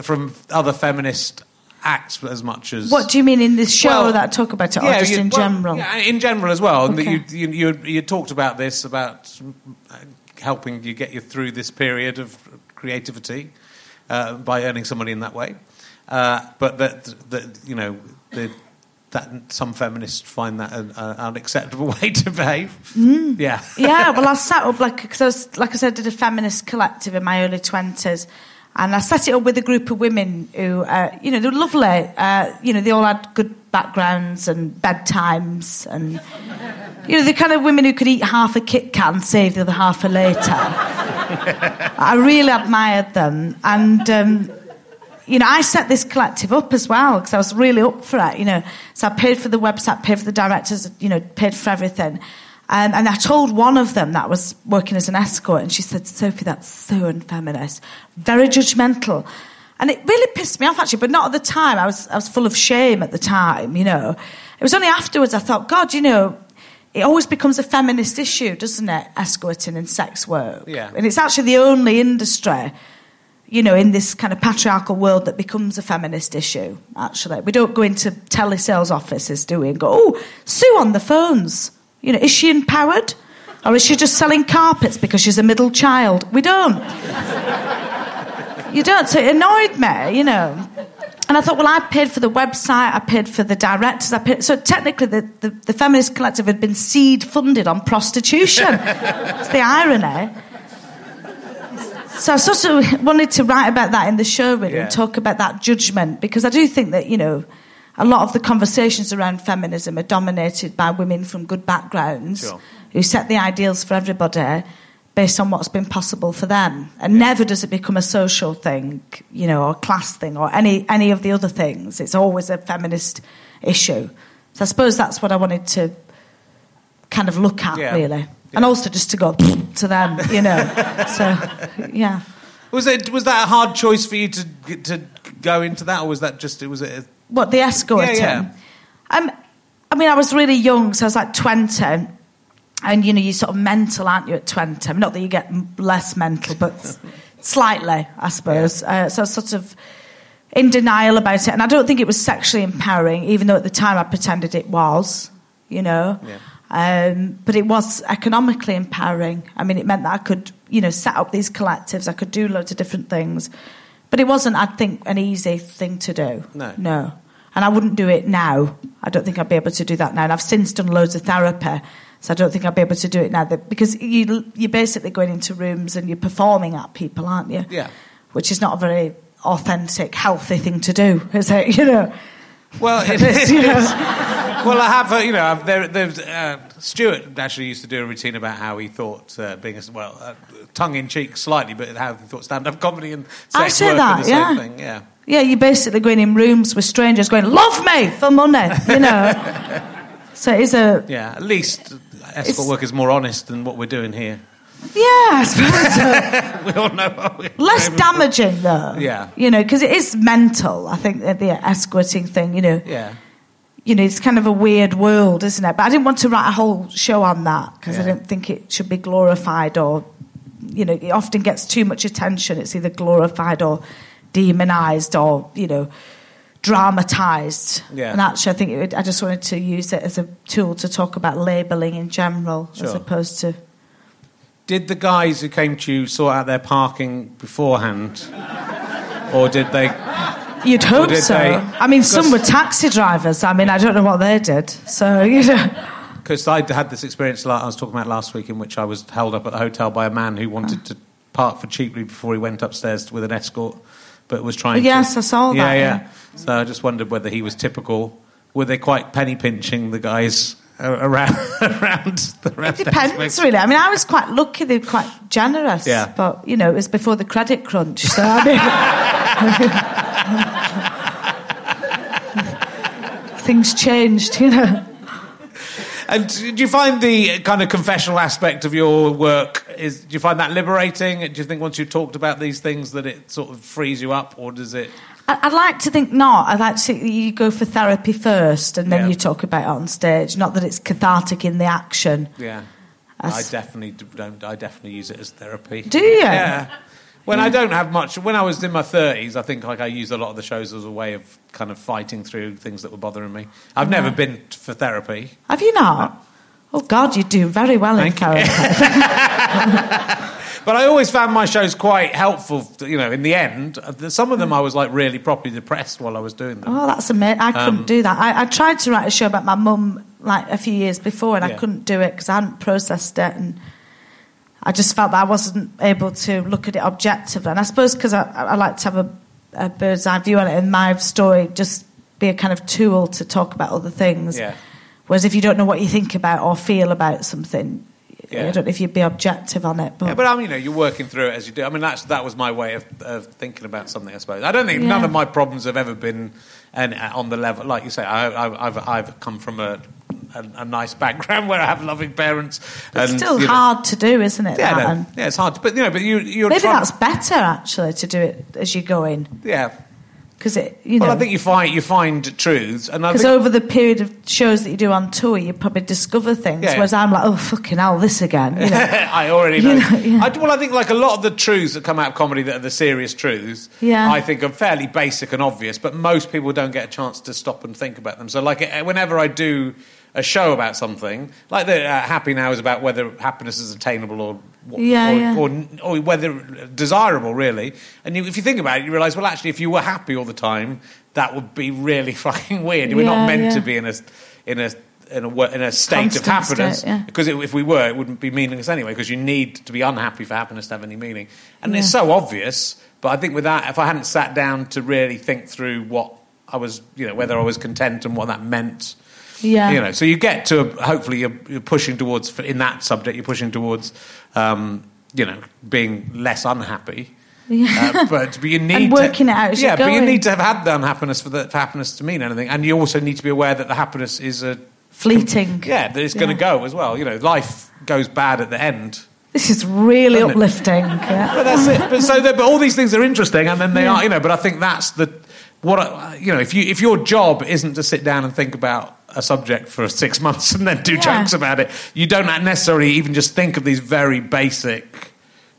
from other feminist acts as much as. What do you mean in this show Well, that talk about it, or just you- in well, general? yeah, in general as well. And Okay. you, you, you, you talked about this about helping you get you through this period of creativity uh, by earning some money in that way. Uh, but that, that you know the, that some feminists find that an, an unacceptable way to behave. Mm. Yeah. yeah, well, I set up like because I was like I said, I did a feminist collective in my early twenties, and I set it up with a group of women who, uh, you know, they were lovely. Uh, you know, they all had good backgrounds and bedtimes, and you know, the kind of women who could eat half a Kit Kat and save the other half for later. I really admired them, and. Um, you know, I set this collective up as well because I was really up for it, you know. So I paid for the website, paid for the directors, you know, paid for everything. Um, and I told one of them that was working as an escort, and she said, Sophie, that's so unfeminist, very judgmental. And it really pissed me off, actually, but not at the time. I was, I was full of shame at the time, you know. It was only afterwards I thought, God, you know, it always becomes a feminist issue, doesn't it? Escorting and sex work. Yeah. And it's actually the only industry you know, in this kind of patriarchal world that becomes a feminist issue, actually. We don't go into telesales offices, do we, and go, oh, Sue on the phones. You know, is she empowered? Or is she just selling carpets because she's a middle child? We don't. you don't. So it annoyed me, you know. And I thought, well, I paid for the website, I paid for the directors, I paid. So technically, the, the, the feminist collective had been seed funded on prostitution. it's the irony. So I sort of wanted to write about that in the show, really, Yeah. and talk about that judgment, because I do think that, you know, a lot of the conversations around feminism are dominated by women from good backgrounds Sure. who set the ideals for everybody based on what's been possible for them. And never does it become a social thing, you know, or a class thing, or any, any of the other things. It's always a feminist issue. So I suppose that's what I wanted to kind of look at, Yeah. really. And also just to go to them, you know. so, yeah. Was it was that a hard choice for you to to go into that, or was that just it was it? What, the escorting? Yeah, Um, I mean, I was really young, so I was like 20. And, you know, you're sort of mental, aren't you, at 20? I mean, not that you get less mental, but slightly, I suppose. Uh, so I was sort of in denial about it. And I don't think it was sexually empowering, even though at the time I pretended it was, you know. Um, but it was economically empowering. I mean, it meant that I could, you know, set up these collectives. I could do loads of different things. But it wasn't, I think, an easy thing to do. No. No. And I wouldn't do it now. I don't think I'd be able to do that now. And I've since done loads of therapy, so I don't think I'd be able to do it now. Because you, you're basically going into rooms and you're performing at people, aren't you? Yeah. Which is not a very authentic, healthy thing to do, is it? You know. Well, It's, you know. well, I have, uh, you know, there, there's uh, Stewart actually used to do a routine about how he thought uh, being a, well, uh, tongue in cheek slightly, but how he thought stand up comedy and sex I say work that, are the yeah. same thing. Yeah. Yeah, you're basically going in rooms with strangers going, love me for money, you know. so it's a, Yeah, at least escort work is more honest than what we're doing here. yeah, I suppose so. We all know. we're Less doing. damaging, though. Yeah. You know, because it is mental, I think, the, the escorting thing, you know. Yeah. You know, it's kind of a weird world, isn't it? But I didn't want to write a whole show on that because I Yeah. didn't think it should be glorified or, you know, it often gets too much attention. It's either glorified or demonized or, you know, dramatized. Yeah. And actually, I think it would, I just wanted to use it as a tool to talk about labeling in general as opposed to. Did the guys who came to you sort out their parking beforehand, or did they? You'd hope so. they- I mean, some were taxi drivers. I mean, I don't know what they did. So, you know. Because I had this experience like I was talking about last week, in which I was held up at the hotel by a man who wanted to park for cheaply before he went upstairs with an escort, but was trying. Oh, yes, to, I saw yeah, that, Yeah, yeah. So I just wondered whether he was typical. Were they quite penny pinching the guys around around the around It depends, really. I mean, I was quite lucky. They were quite generous. Yeah. But, you know, it was before the credit crunch. So, I mean. Things changed, you know. And do you find the kind of confessional aspect of your work is? Do you find that liberating? Do you think once you've talked about these things that it sort of frees you up, or does it? I'd like to think not. I'd like to think you go for therapy first and then Yeah. you talk about it on stage. Not that it's cathartic in the action. Yeah, I definitely don't. I definitely use it as therapy. Do you? Yeah. When I don't have much, when I was in my thirties, I think like I used a lot of the shows as a way of kind of fighting through things that were bothering me. I've never been for therapy. Have you not? Oh, God, you do very well in Thank you. therapy. But I always found my shows quite helpful. You know, in the end, Uh, some of them I was like really properly depressed while I was doing them. Oh, that's amazing. I couldn't Um, do that. I, I tried to write a show about my mum like a few years before and I couldn't do it because I hadn't processed it and I just felt that I wasn't able to look at it objectively. And I suppose because I, I like to have a, a bird's eye view on it and my story just be a kind of tool to talk about other things. Yeah. Whereas if you don't know what you think about or feel about something, Yeah. I don't know if you'd be objective on it. But, Yeah, but I mean, you know, you're working through it as you do. I mean, that's that was my way of, of thinking about something. I suppose I don't think Yeah. none of my problems have ever been and on the level, like you say. I, I, I've I've come from a, a a nice background where I have loving parents. it's still you know- hard to do, isn't it? Yeah, no, yeah, it's hard. But you know, but you you're maybe trying, that's better actually to do it as you go in. yeah. Because it, you know, Well, I think you find you find truths, and because think over the period of shows that you do on tour, you probably discover things. Yeah. Whereas I'm like, oh fucking hell, this again. You know? I already You know. know, yeah. I, well, I think like a lot of the truths that come out of comedy that are the serious truths, Yeah. I think are fairly basic and obvious, but most people don't get a chance to stop and think about them. So, like, eh, whenever I do a show about something, like the uh, Happy Now is about whether happiness is attainable or Yeah, or, yeah. or, or whether desirable, really. And you, if you think about it, you realise, well, actually, if you were happy all the time, that would be really fucking weird. We're not meant to be in a in a in a, in a state Constant of happiness state, yeah. because it, if we were, it wouldn't be meaningless anyway. Because you need to be unhappy for happiness to have any meaning, and it's so obvious. But I think with that, if I hadn't sat down to really think through what I was, you know, whether I was content and what that meant, yeah. you know, so you get to hopefully you're, you're pushing towards in that subject, you're pushing towards, um, you know, being less unhappy. Yeah. Uh, but, but you need working to, it out yeah, but you need to have had the unhappiness for, the, for happiness to mean anything, and you also need to be aware that the happiness is a Fleeting. yeah, that it's going to go as well. You know, life goes bad at the end. This is really uplifting. Yeah. But that's it. But so, but all these things are interesting, and then they Yeah. are, you know. But I think that's the what you know. If you if your job isn't to sit down and think about a subject for six months and then do Yeah. jokes about it, you don't necessarily even just think of these very basic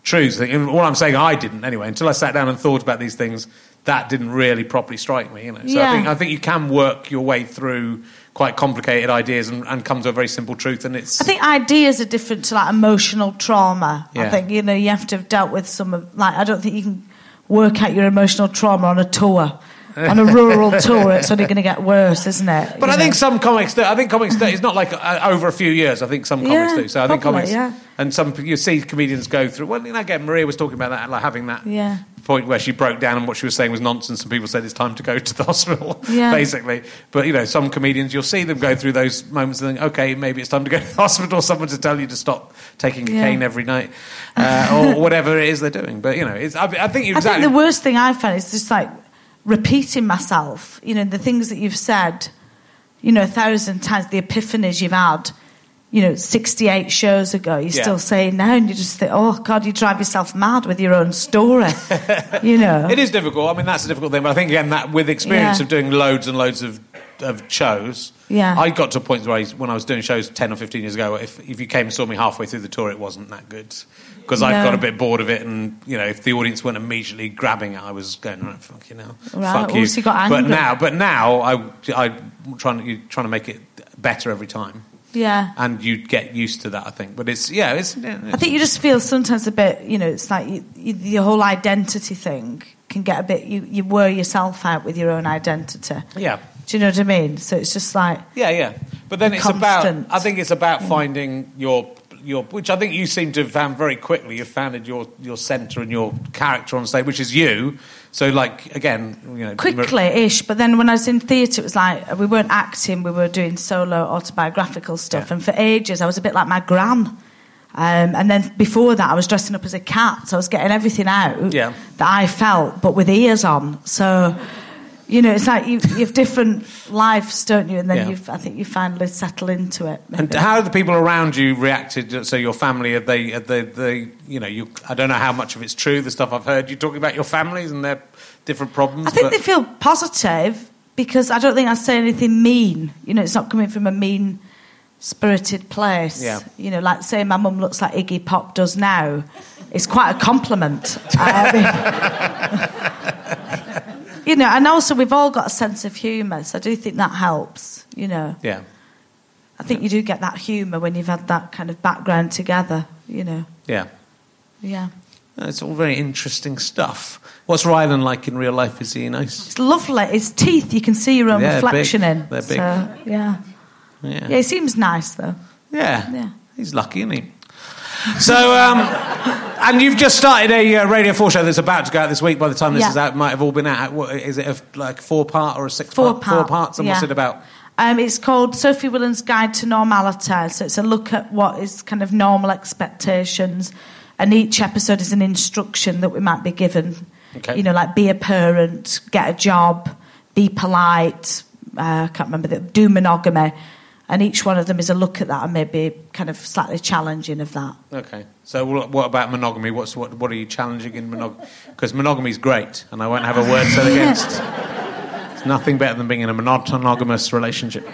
truths. And all I'm saying, I didn't anyway. Until I sat down and thought about these things, that didn't really properly strike me. You know. So Yeah. I think I think you can work your way through quite complicated ideas and, and come to a very simple truth. And it's I think ideas are different to like emotional trauma. I think you know you have to have dealt with some of like I don't think you can work out your emotional trauma on a tour. on a rural tour, it's only going to get worse, isn't it? But You I think know? some comics do. I think comics do. It's not like uh, over a few years. I think some comics Yeah, do. So I think comics. yeah. And some you see comedians go through. Well, you know, again, Maria was talking about that, like having that Yeah. point where she broke down and what she was saying was nonsense, and people said it's time to go to the hospital, Yeah. basically. But you know, some comedians you'll see them go through those moments and think, okay, maybe it's time to go to the hospital. Someone to tell you to stop taking Yeah. cocaine every night, uh, or whatever it is they're doing. But you know, it's, I, I think you I exactly. think the worst thing I find is just like repeating myself. You know, the things that you've said, you know, a thousand times, the epiphanies you've had, you know, 68 shows ago, you're Yeah. still saying now, and you just think, oh, God, you drive yourself mad with your own story. you know? It is difficult. I mean, that's a difficult thing. But I think again that with experience Yeah. of doing loads and loads of of shows, Yeah. I got to a point where I, when I was doing shows ten or fifteen years ago, if if you came and saw me halfway through the tour, it wasn't that good because I No. got a bit bored of it, and you know, if the audience weren't immediately grabbing it, I was going, oh, right, fuck you know, Right. fuck Oh, you. but now, but now, I I trying you're trying to make it better every time. yeah. And you get used to that, I think. But it's yeah, it's. yeah, I think you just feel sometimes a bit, you know, it's like you, you, your whole identity thing can get a bit, you, you wear yourself out with your own identity. yeah. Do you know what I mean? So it's just like, Yeah, yeah. But then it's Constant. about. I think it's about finding your your, which I think you seem to have found very quickly. You've found your your centre and your character on stage, which is you. So, like again, you know, quickly-ish. But then when I was in theatre, it was like we weren't acting; we were doing solo autobiographical stuff. Yeah. And for ages, I was a bit like my gran. Um, and then before that, I was dressing up as a cat, so I was getting everything out Yeah. that I felt, but with ears on. So, you know, it's like you, you have different lives, don't you? And then Yeah. you, I think you finally settle into it. And how have the people around you reacted? So your family, have they, have they, they, you know, you, I don't know how much of it's true. The stuff I've heard you talking about your families and their different problems. I think but- they feel positive because I don't think I say anything mean. You know, it's not coming from a mean spirited place. Yeah. You know, like saying my mum looks like Iggy Pop does now. It's quite a compliment. I mean- you know, and also we've all got a sense of humour, so I do think that helps. You know, yeah, I think you do get that humour when you've had that kind of background together. You know, yeah. yeah. Uh, it's all very interesting stuff. What's Rylan like in real life? Is he nice? It's lovely. His teeth, you can see your own Yeah, big. reflection in. They're big. So, yeah. Yeah. Yeah, he seems nice though. Yeah. Yeah. He's lucky, isn't he? So, um, and you've just started a uh, Radio 4 show that's about to go out this week. By the time this Yeah. is out, might have all been out. What, is it a, like four part or a six Four part? part, Four parts. And what's yeah. it about? Um, it's called Sophie Willan's Guide to Normality. So it's a look at what is kind of normal expectations, and each episode is an instruction that we might be given. Okay. You know, like be a parent, get a job, be polite. Uh, I can't remember that. Do monogamy, and each one of them is a look at that and maybe kind of slightly challenging of that. Okay. So, what what about monogamy? What's what? What are you challenging in monogamy? Because monogamy is great, and I won't have a word said against. It's nothing better than being in a monogamous relationship.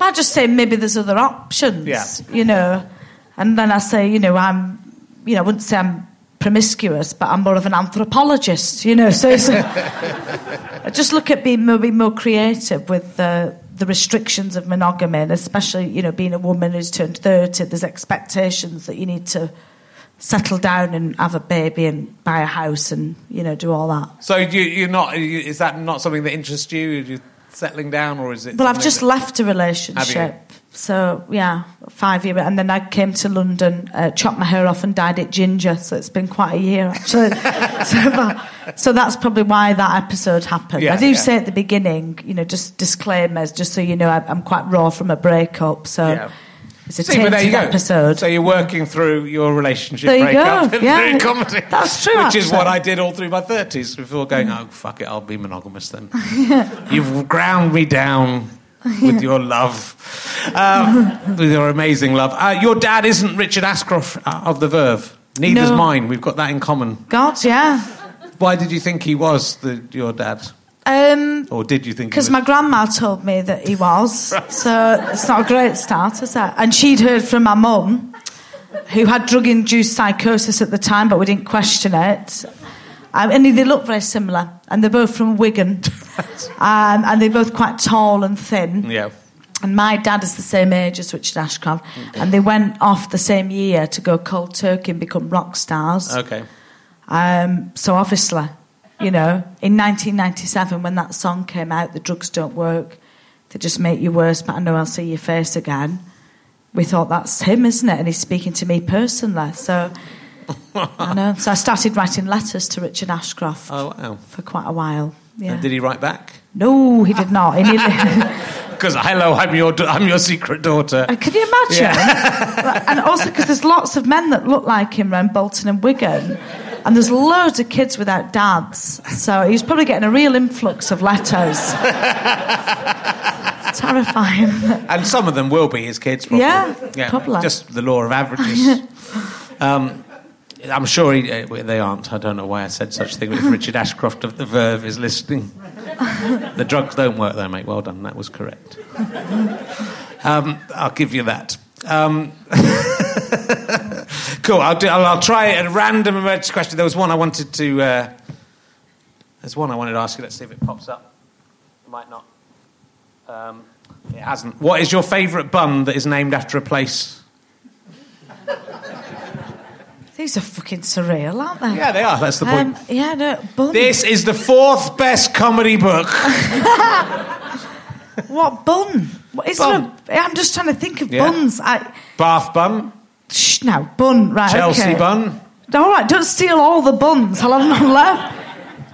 I just say maybe there's other options. Yeah. You know, and then I say, you know, I'm, you know, I wouldn't say I'm promiscuous, but I'm more of an anthropologist. You know, so it's I just look at being maybe more creative with the the restrictions of monogamy, and especially you know being a woman who's turned thirty. There's expectations that you need to settle down and have a baby and buy a house and you know do all that. So you, you're not? Is that not something that interests you? Are you settling down, or is it? Well, I've just that- left a relationship. So yeah, five year, and then I came to London, uh, chopped my hair off, and dyed it ginger. So it's been quite a year actually. so, that- so that's probably why that episode happened. Yeah, I do yeah. say at the beginning, you know, just disclaimers, just so you know, I, I'm quite raw from a breakup. So Yeah. it's a See, but there you go. episode. So you're working through your relationship There you breakup go, yeah. through comedy. That's true, Which is what I did all through my thirties before going, oh fuck it, I'll be monogamous then. You've ground me down with your love, um, with your amazing love. Uh, your dad isn't Richard Ashcroft uh, of the Verve. Neither's No. mine. We've got that in common. God, yeah. Why did you think he was the, your dad, Um, or did you think? Because was- my grandma told me that he was, so it's not a great start, is it? And she'd heard from my mum, who had drug-induced psychosis at the time, but we didn't question it. Um, and they look very similar, and they're both from Wigan, um, and they're both quite tall and thin. Yeah. And my dad is the same age as Richard Ashcroft, and they went off the same year to go cold turkey and become rock stars. Okay. Um, so obviously, you know, in 1997 when that song came out, "The Drugs Don't Work," they just make you worse. But I know I'll see your face again. We thought that's him, isn't it? And he's speaking to me personally. So I know. So I started writing letters to Richard Ashcroft Oh wow. for quite a while. Uh, yeah. And did he write back? no, he did not. Because uh, hello, I'm your I'm your secret daughter. And Can you imagine? and also because there's lots of men that look like him around Bolton and Wigan, and there's loads of kids without dads. So he's probably getting a real influx of letters. It's terrifying. And some of them will be his kids, probably. Yeah, probably. Just the law of averages. um, I'm sure he, uh, they aren't. I don't know why I said such a thing. But if Richard Ashcroft of the Verve is listening, the drugs don't work there, mate. Well done. That was correct. Um, I'll give you that. Um, cool. I'll, do, I'll, I'll try a random emergency question. There was one I wanted to. Uh, there's one I wanted to ask you. Let's see if it pops up. It might not. Um, it hasn't. What is your favourite bun that is named after a place? These are fucking surreal, aren't they? Yeah, they are. That's the point. Um, yeah, no, bun. This is the fourth best comedy book. What bun? What is Bun. there? A, I'm just trying to think of Yeah. buns. I, Bath bun, shh, no, bun. Right. Chelsea okay. bun. All right, don't steal all the buns. I'll have none left.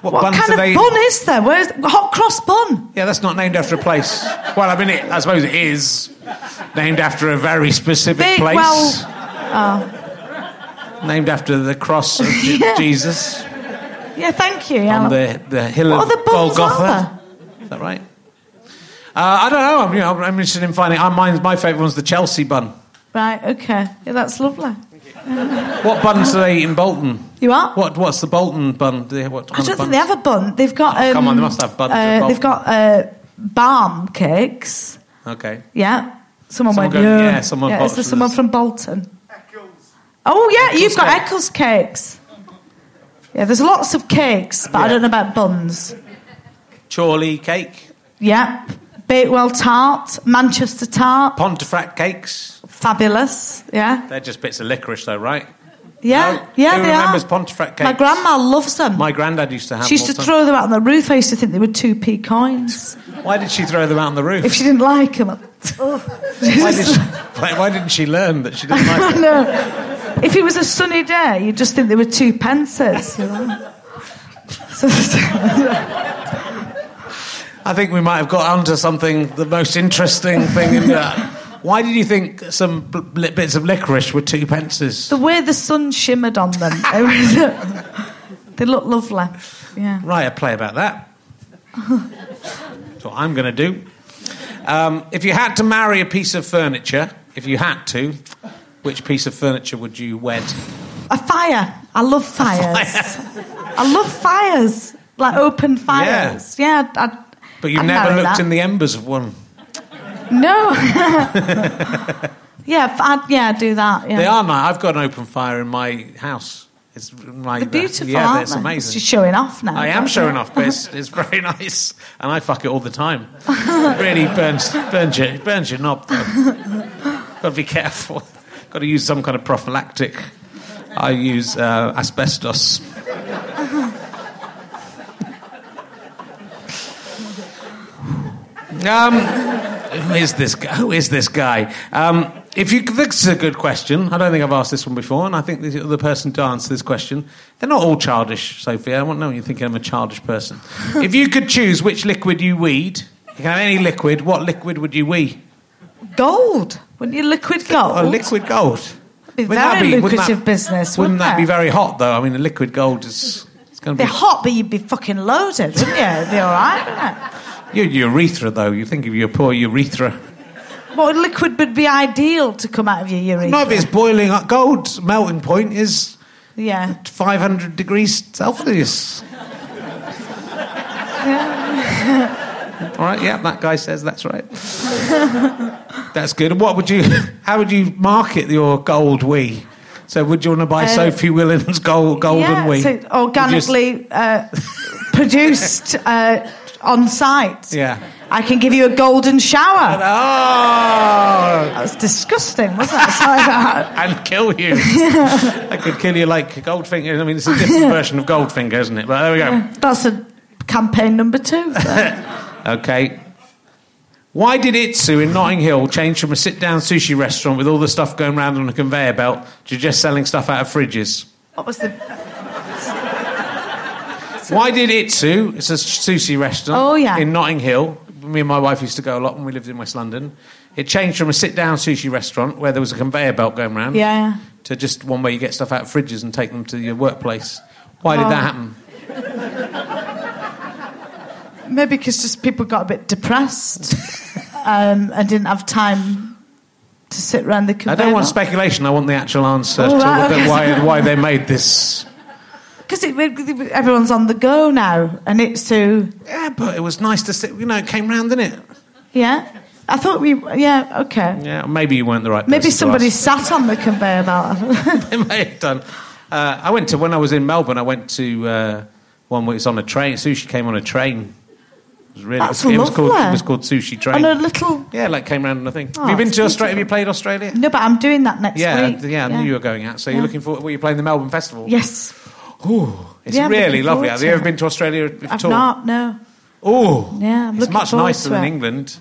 What, What kind of they? bun is there? Where's hot cross bun? Yeah, that's not named after a place. Well, I mean, it, I suppose it is named after a very specific Big, place. well, named after the cross of Yeah. Jesus yeah, thank you. On the, the hill What of buns Golgotha. Is that right? Uh, I don't know. I'm, you know, I'm interested in finding. Uh, mine's, my favourite one's the Chelsea bun. Right, okay. Yeah, that's lovely. What buns do they eat in Bolton? You are? What What's the Bolton bun? Do they, what I don't think they have a bun. They've got. Um, Oh, come on, they must have buns Uh, they've got uh, balm cakes. Okay. Yeah. Someone, Someone went, go- yeah. yeah, someone yeah, is there someone from Bolton? Oh, yeah, you've got cake. Eccles cakes. Yeah, there's lots of cakes, but I don't know about buns. Chorley cake, Yep. Bakewell tart, Manchester tart, Pontefract cakes. fabulous. Yeah. They're just bits of licorice, though, right? Yeah, No? yeah, Who they remembers are. Pontefract My grandma loves them. My granddad used to have she used to the throw them out on the roof. I used to think they were two p coins. Why did she throw them out on the roof? If she didn't like them, why, did she, why, why didn't she learn that she didn't like them? no. If it was a sunny day, you'd just think they were two pences. You know? I think we might have got onto something, the most interesting thing in that. Why did you think some bits of licorice were two pences? the way the sun shimmered on them, they look lovely. Yeah. Right, a play about that. That's what I'm going to do. Um, if you had to marry a piece of furniture, if you had to, which piece of furniture would you wed? A fire. I love fires. I love fires. like open fires. Yeah, I, I, But you've I'd never looked that. in the embers of one. No. yeah, I'd, yeah, I'd do that. Yeah. They are nice. I've got an open fire in my house. It's my, They're uh, beautiful, Yeah, aren't it's they? amazing. She's showing off now. I am aren't showing off, but it's, it's very nice, and I fuck it all the time. It really burns burns your burns your knob. Though. Got to be careful. Got to use some kind of prophylactic. I use uh, asbestos. Um, who is this guy? Who is this guy? Um, if you, this is a good question. I don't think I've asked this one before, and I think the other person to answer this question. They're not all childish, Sophie. I want to know you're thinking I'm a childish person. if you could choose which liquid you weed, you can have any liquid. What liquid would you wee? Gold. Wouldn't you liquid gold? Oh, liquid gold. Be Wouldn't that very wouldn't lucrative business, Wouldn't wouldn't that be very hot though? I mean, the liquid gold is. It's going to Be be hot, but you'd be fucking loaded, wouldn't you? It'd be all right, wouldn't it? your urethra though. You think of your poor urethra. What liquid would be ideal to come out of your urethra? No, but it's boiling up. Gold's melting point is Yeah. 500 degrees Celsius. All right, yeah, that guy says that's right. that's good. What would you? How would you market your gold wee? So, would you want to buy Uh, Sophie Willan's gold golden yeah, wee? so organically uh, produced uh, on site. Yeah. I can give you a golden shower. Oh, That was disgusting, wasn't it? Sorry about that. and kill you. I could kill you like Goldfinger. I mean, it's a different version of Goldfinger, isn't it? But there we go. That's a campaign number two. Okay. Why did Itsu in Notting Hill change from a sit down sushi restaurant with all the stuff going round on a conveyor belt to just selling stuff out of fridges? what was the? Why did Itsu, it's a sushi restaurant Oh, yeah. in Notting Hill, me and my wife used to go a lot when we lived in West London. It changed from a sit down sushi restaurant where there was a conveyor belt going round Yeah. to just one where you get stuff out of fridges and take them to your workplace. Why did Oh. that happen? Maybe because just people got a bit depressed um, and didn't have time to sit around the conveyor. I don't want speculation, I want the actual answer Oh, to right, the- okay. why, why they made this. Because everyone's on the go now, and it's to Yeah, but it was nice to sit, you know, it came round, didn't it? yeah. I thought we yeah okay. Yeah, maybe you weren't the right Maybe somebody sat on the conveyor belt. they may have done. Uh, I went to when I was in Melbourne. I went to uh, one where it's on a train. Sushi came on a train. It was really. That's it was called. lovely. It was called Sushi Train. on a little. yeah, like came around on a thing. Oh, have you been to Australia? Have you played Australia? No, but I'm doing that next yeah, week. yeah, yeah, I knew you were going out. So you're Yeah. looking for? Were you playing the Melbourne Festival? Yes, Ooh, it's Yeah, really lovely. Have you ever been to Australia at I've all? not. No, Oh, Yeah, I'm it's much nicer than. England.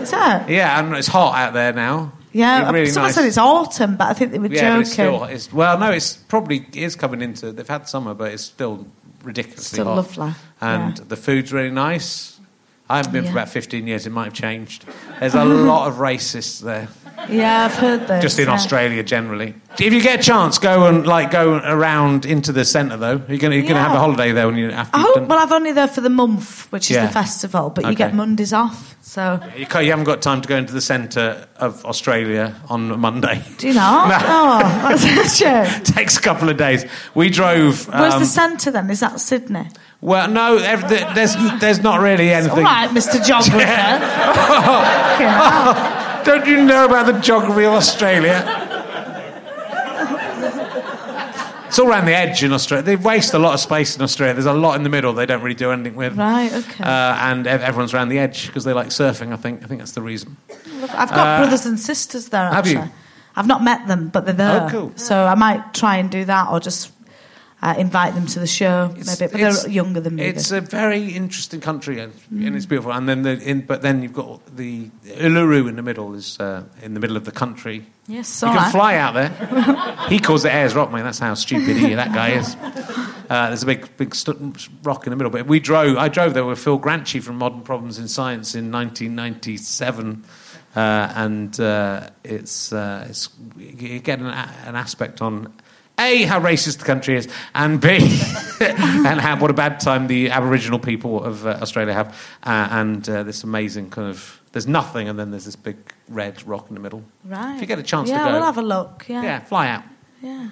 is that? Yeah, and it's hot out there now. Yeah, really someone nice. said it's autumn, but I think they were Yeah, but it's joking. still. It's, well, no, it's probably is coming into. They've had summer, but it's still ridiculously Still hot. lovely, and yeah. the food's really nice. I haven't been for about fifteen years. It might have changed. There's a lot of racists there, Yeah, I've heard that. just in yeah. Australia generally. If you get a chance, go and like go around into the centre though. You're gonna you're gonna have a holiday there when you after I hope. done. Well, I've only there for the month, which is Yeah. the festival, but you get Mondays off. So You, can't, you haven't got time to go into the centre of Australia on Monday. do you not? No. Oh, that's a shame. takes a couple of days. We drove. Where's um, the centre then? Is that Sydney? Well, no, there's there's not really anything. All right, Mr. Geographer. Fucking hell. Don't you know about the geography of Australia? It's all around the edge in Australia. They waste a lot of space in Australia. There's a lot in the middle they don't really do anything with. Right, okay. Uh, and everyone's around the edge because they like surfing, I think. I think that's the reason. I've got brothers and sisters there. uh, have you? I've not met them, but they're there. Oh, cool. So I might try and do that, or just uh, invite them to the show. It's- maybe, but they're younger than me. It's a very interesting country and, and Mm. it's beautiful. And then, the, in, but then you've got the Uluru in the middle is uh, in the middle of the country. yes, You can fly out there. he calls it Ayers Rock, mate. That's how stupid he, that guy is. Uh, there's a big, big st- rock in the middle. But we drove. I drove there with Phil Granchi from Modern Problems in Science in 1997, uh, and uh, it's uh, it's you get an, an aspect on. A, how racist the country is, and B, and how, what a bad time the Aboriginal people of uh, Australia have, uh, and uh, this amazing kind of. There's nothing, and then there's this big red rock in the middle. Right. If you get a chance yeah, to go, we'll have a look. Yeah. yeah, fly out. Yeah.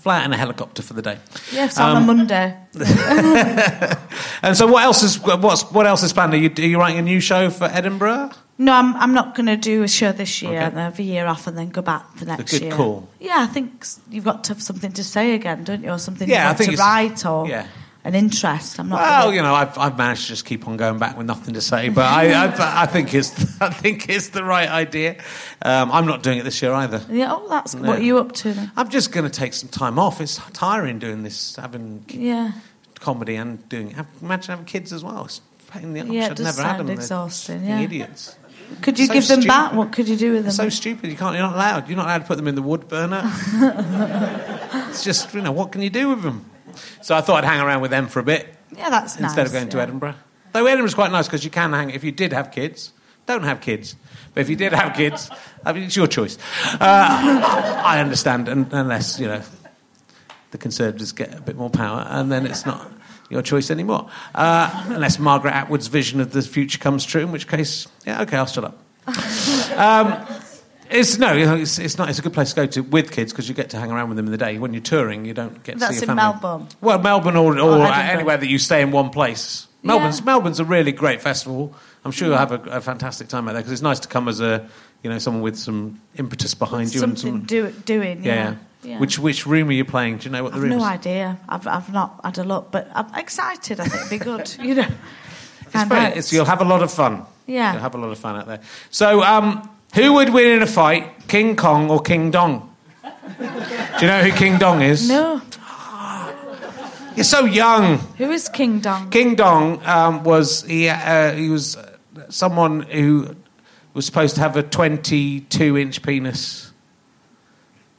fly out in a helicopter for the day. Yes, on a Monday. And so, what else is what's what else is planned? Are you, are you writing a new show for Edinburgh? No, I'm, I'm not going to do a show this year Okay. and have a year off and then go back the next good year. call. Yeah, I think you've got to have something to say again, don't you? Or something Yeah, I think to write or yeah. an interest. I'm not. Well, gonna- you know, I've, I've managed to just keep on going back with nothing to say, but I, I, I think it's I think it's the right idea. Um, I'm not doing it this year either. Yeah, oh, that's No. what are you up to then? I'm just going to take some time off. It's tiring doing this, having Yeah, comedy and doing. Imagine having kids as well. It's pain in the arse. Yeah, it I've never had them. They're exhausting, yeah. idiots. Could you So give them stupid. back? What could you do with them? So stupid. You can't. You're not allowed. You're not allowed to put them in the wood burner. it's just you know what can you do with them? So I thought I'd hang around with them for a bit yeah, that's nice. instead of going to yeah. Edinburgh. Though Edinburgh's quite nice because you can hang. If you did have kids, don't have kids. But if you did have kids, I mean, it's your choice. Uh, I understand, un unless you know the Conservatives get a bit more power, and then it's not your choice anymore. Uh, unless Margaret Atwood's vision of the future comes true, in which case, yeah, okay, I'll shut up. Um, it's no, it's, it's not. It's a good place to go to with kids because you get to hang around with them in the day. When you're touring, you don't get to That's see your in family. Melbourne? Well, Melbourne or, or, Edinburgh. anywhere that you stay in one place. Melbourne's Yeah. Melbourne's a really great festival. I'm sure you'll have a, a fantastic time out there because it's nice to come as a you know someone with some impetus behind you and some do, doing. yeah. Yeah. yeah. Which which room are you playing? Do you know what the I've room no is? idea. I've, I've not had a look, but I'm excited. I think it'd be good. you know, it's fun. It's, you'll have a lot of fun. Yeah. You'll have a lot of fun out there. So, um, who would win in a fight, King Kong or King Dong? Do you know who King Dong is? no, You're so young. who is King Dong? King Dong um, was he, uh, he was someone who was supposed to have a 22 inch penis.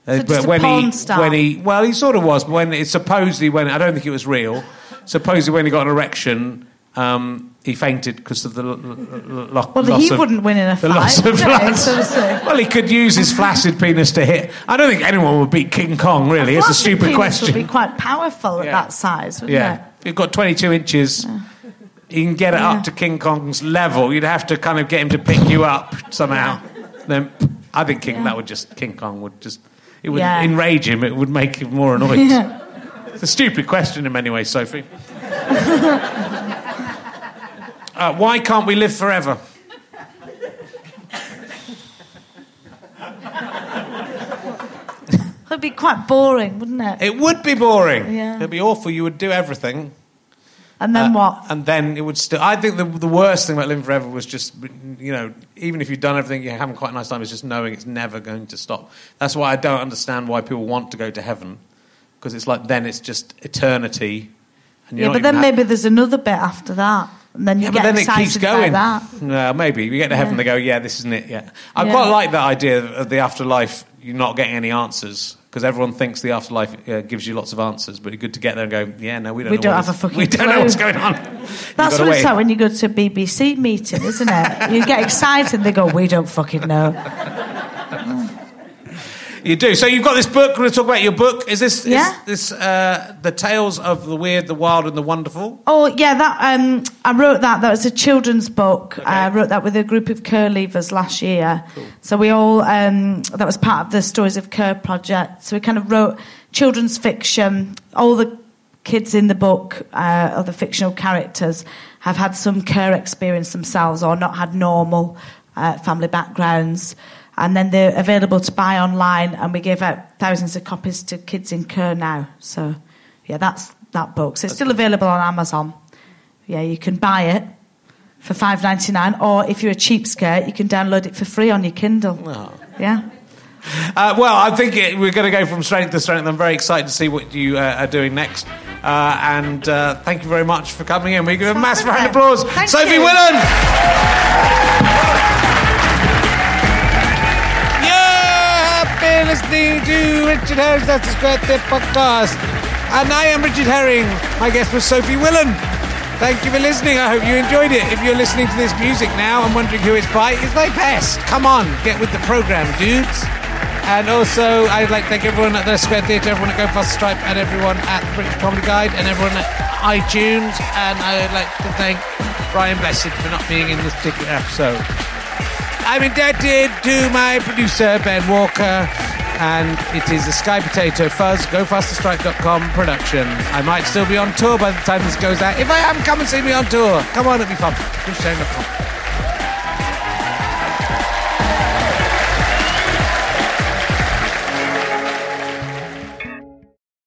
Uh, So just a when porn he star? when he well he sort of was but when it supposedly when I don't think it was real supposedly when he got an erection um, he fainted because of the l- l- l- lo- Well, loss he of, wouldn't win in a fight. the loss of blood. So well, he could use his flaccid penis to hit. I don't think anyone would beat King Kong. Really, it's a stupid penis question. Would be quite powerful at that size, wouldn't Yeah, it? you've got 22 inches, you can get it Yeah. up to King Kong's level. You'd have to kind of get him to pick you up somehow. Then I think King Yeah. that would just King Kong would just it would Yeah. enrage him. It would make him more annoyed. It's a stupid question in many ways, Sophie. uh, why can't we live forever? It'd be quite boring, wouldn't it? It would be boring. Yeah. It'd be awful. You would do everything. And then Uh, what? And then it would still. I think the, the worst thing about living forever was just, you know, even if you've done everything, you're having quite a nice time, is just knowing it's never going to stop. That's why I don't understand why people want to go to heaven. Because it's like then it's just eternity. And Yeah, but then maybe there's another bit after that, and then you Yeah, get but then it excited keeps going. about that. No, maybe. You get to heaven, Yeah. they go, yeah, this isn't it yet. I Yeah. quite like that idea of the afterlife, you're not getting any answers. Because everyone thinks the afterlife uh, gives you lots of answers, but it's good to get there and go, yeah, no, we don't We know. don't have a fucking We don't know what's going on. That's what it's like when you go to a BBC meeting, isn't it? You get excited, and they go, "We don't fucking know." You do. So you've got this book. We're going to talk about your book. Is this Yeah. is this uh, the tales of the weird, the wild, and the wonderful? Oh yeah, that um, I wrote that. That was a children's book. Okay. I wrote that with a group of care leavers last year. So we all um, that was part of the Stories of Care project. So we kind of wrote children's fiction. All the kids in the book, uh, or the fictional characters, have had some care experience themselves, or not had normal uh, family backgrounds. And then they're available to buy online, and we give out thousands of copies to kids in care now. So, yeah, that's that book. So it's still available on Amazon. Yeah, you can buy it for five ninety nine, or if you're a cheapskate, you can download it for free on your Kindle. Oh. Yeah. Uh, well, I think it, we're going to go from strength to strength. I'm very excited to see what you uh, are doing next. Uh, and uh, thank you very much for coming in. We give a massive round of applause. Thank Sophie you. Willan! Listening to Richard Herring's Leicester Square Theatre podcast. And I am Richard Herring. My guest was Sophie Willan. Thank you for listening. I hope you enjoyed it. If you're listening to this music now and wondering who it's by, it's by Best. Come on, get with the program, dudes. And also, I'd like to thank everyone at the Square Theatre, everyone at Go Faster Stripe, and everyone at the British Comedy Guide, and everyone at iTunes. And I would like to thank Brian Blessed for not being in this particular episode. I'm indebted to my producer, Ben Walker, and it is a Sky Potato Fuzz, GoFasterStripe.com production. I might still be on tour by the time this goes out. If I am, come and see me on tour. Come on, it'll be fun. ChrisShane.com.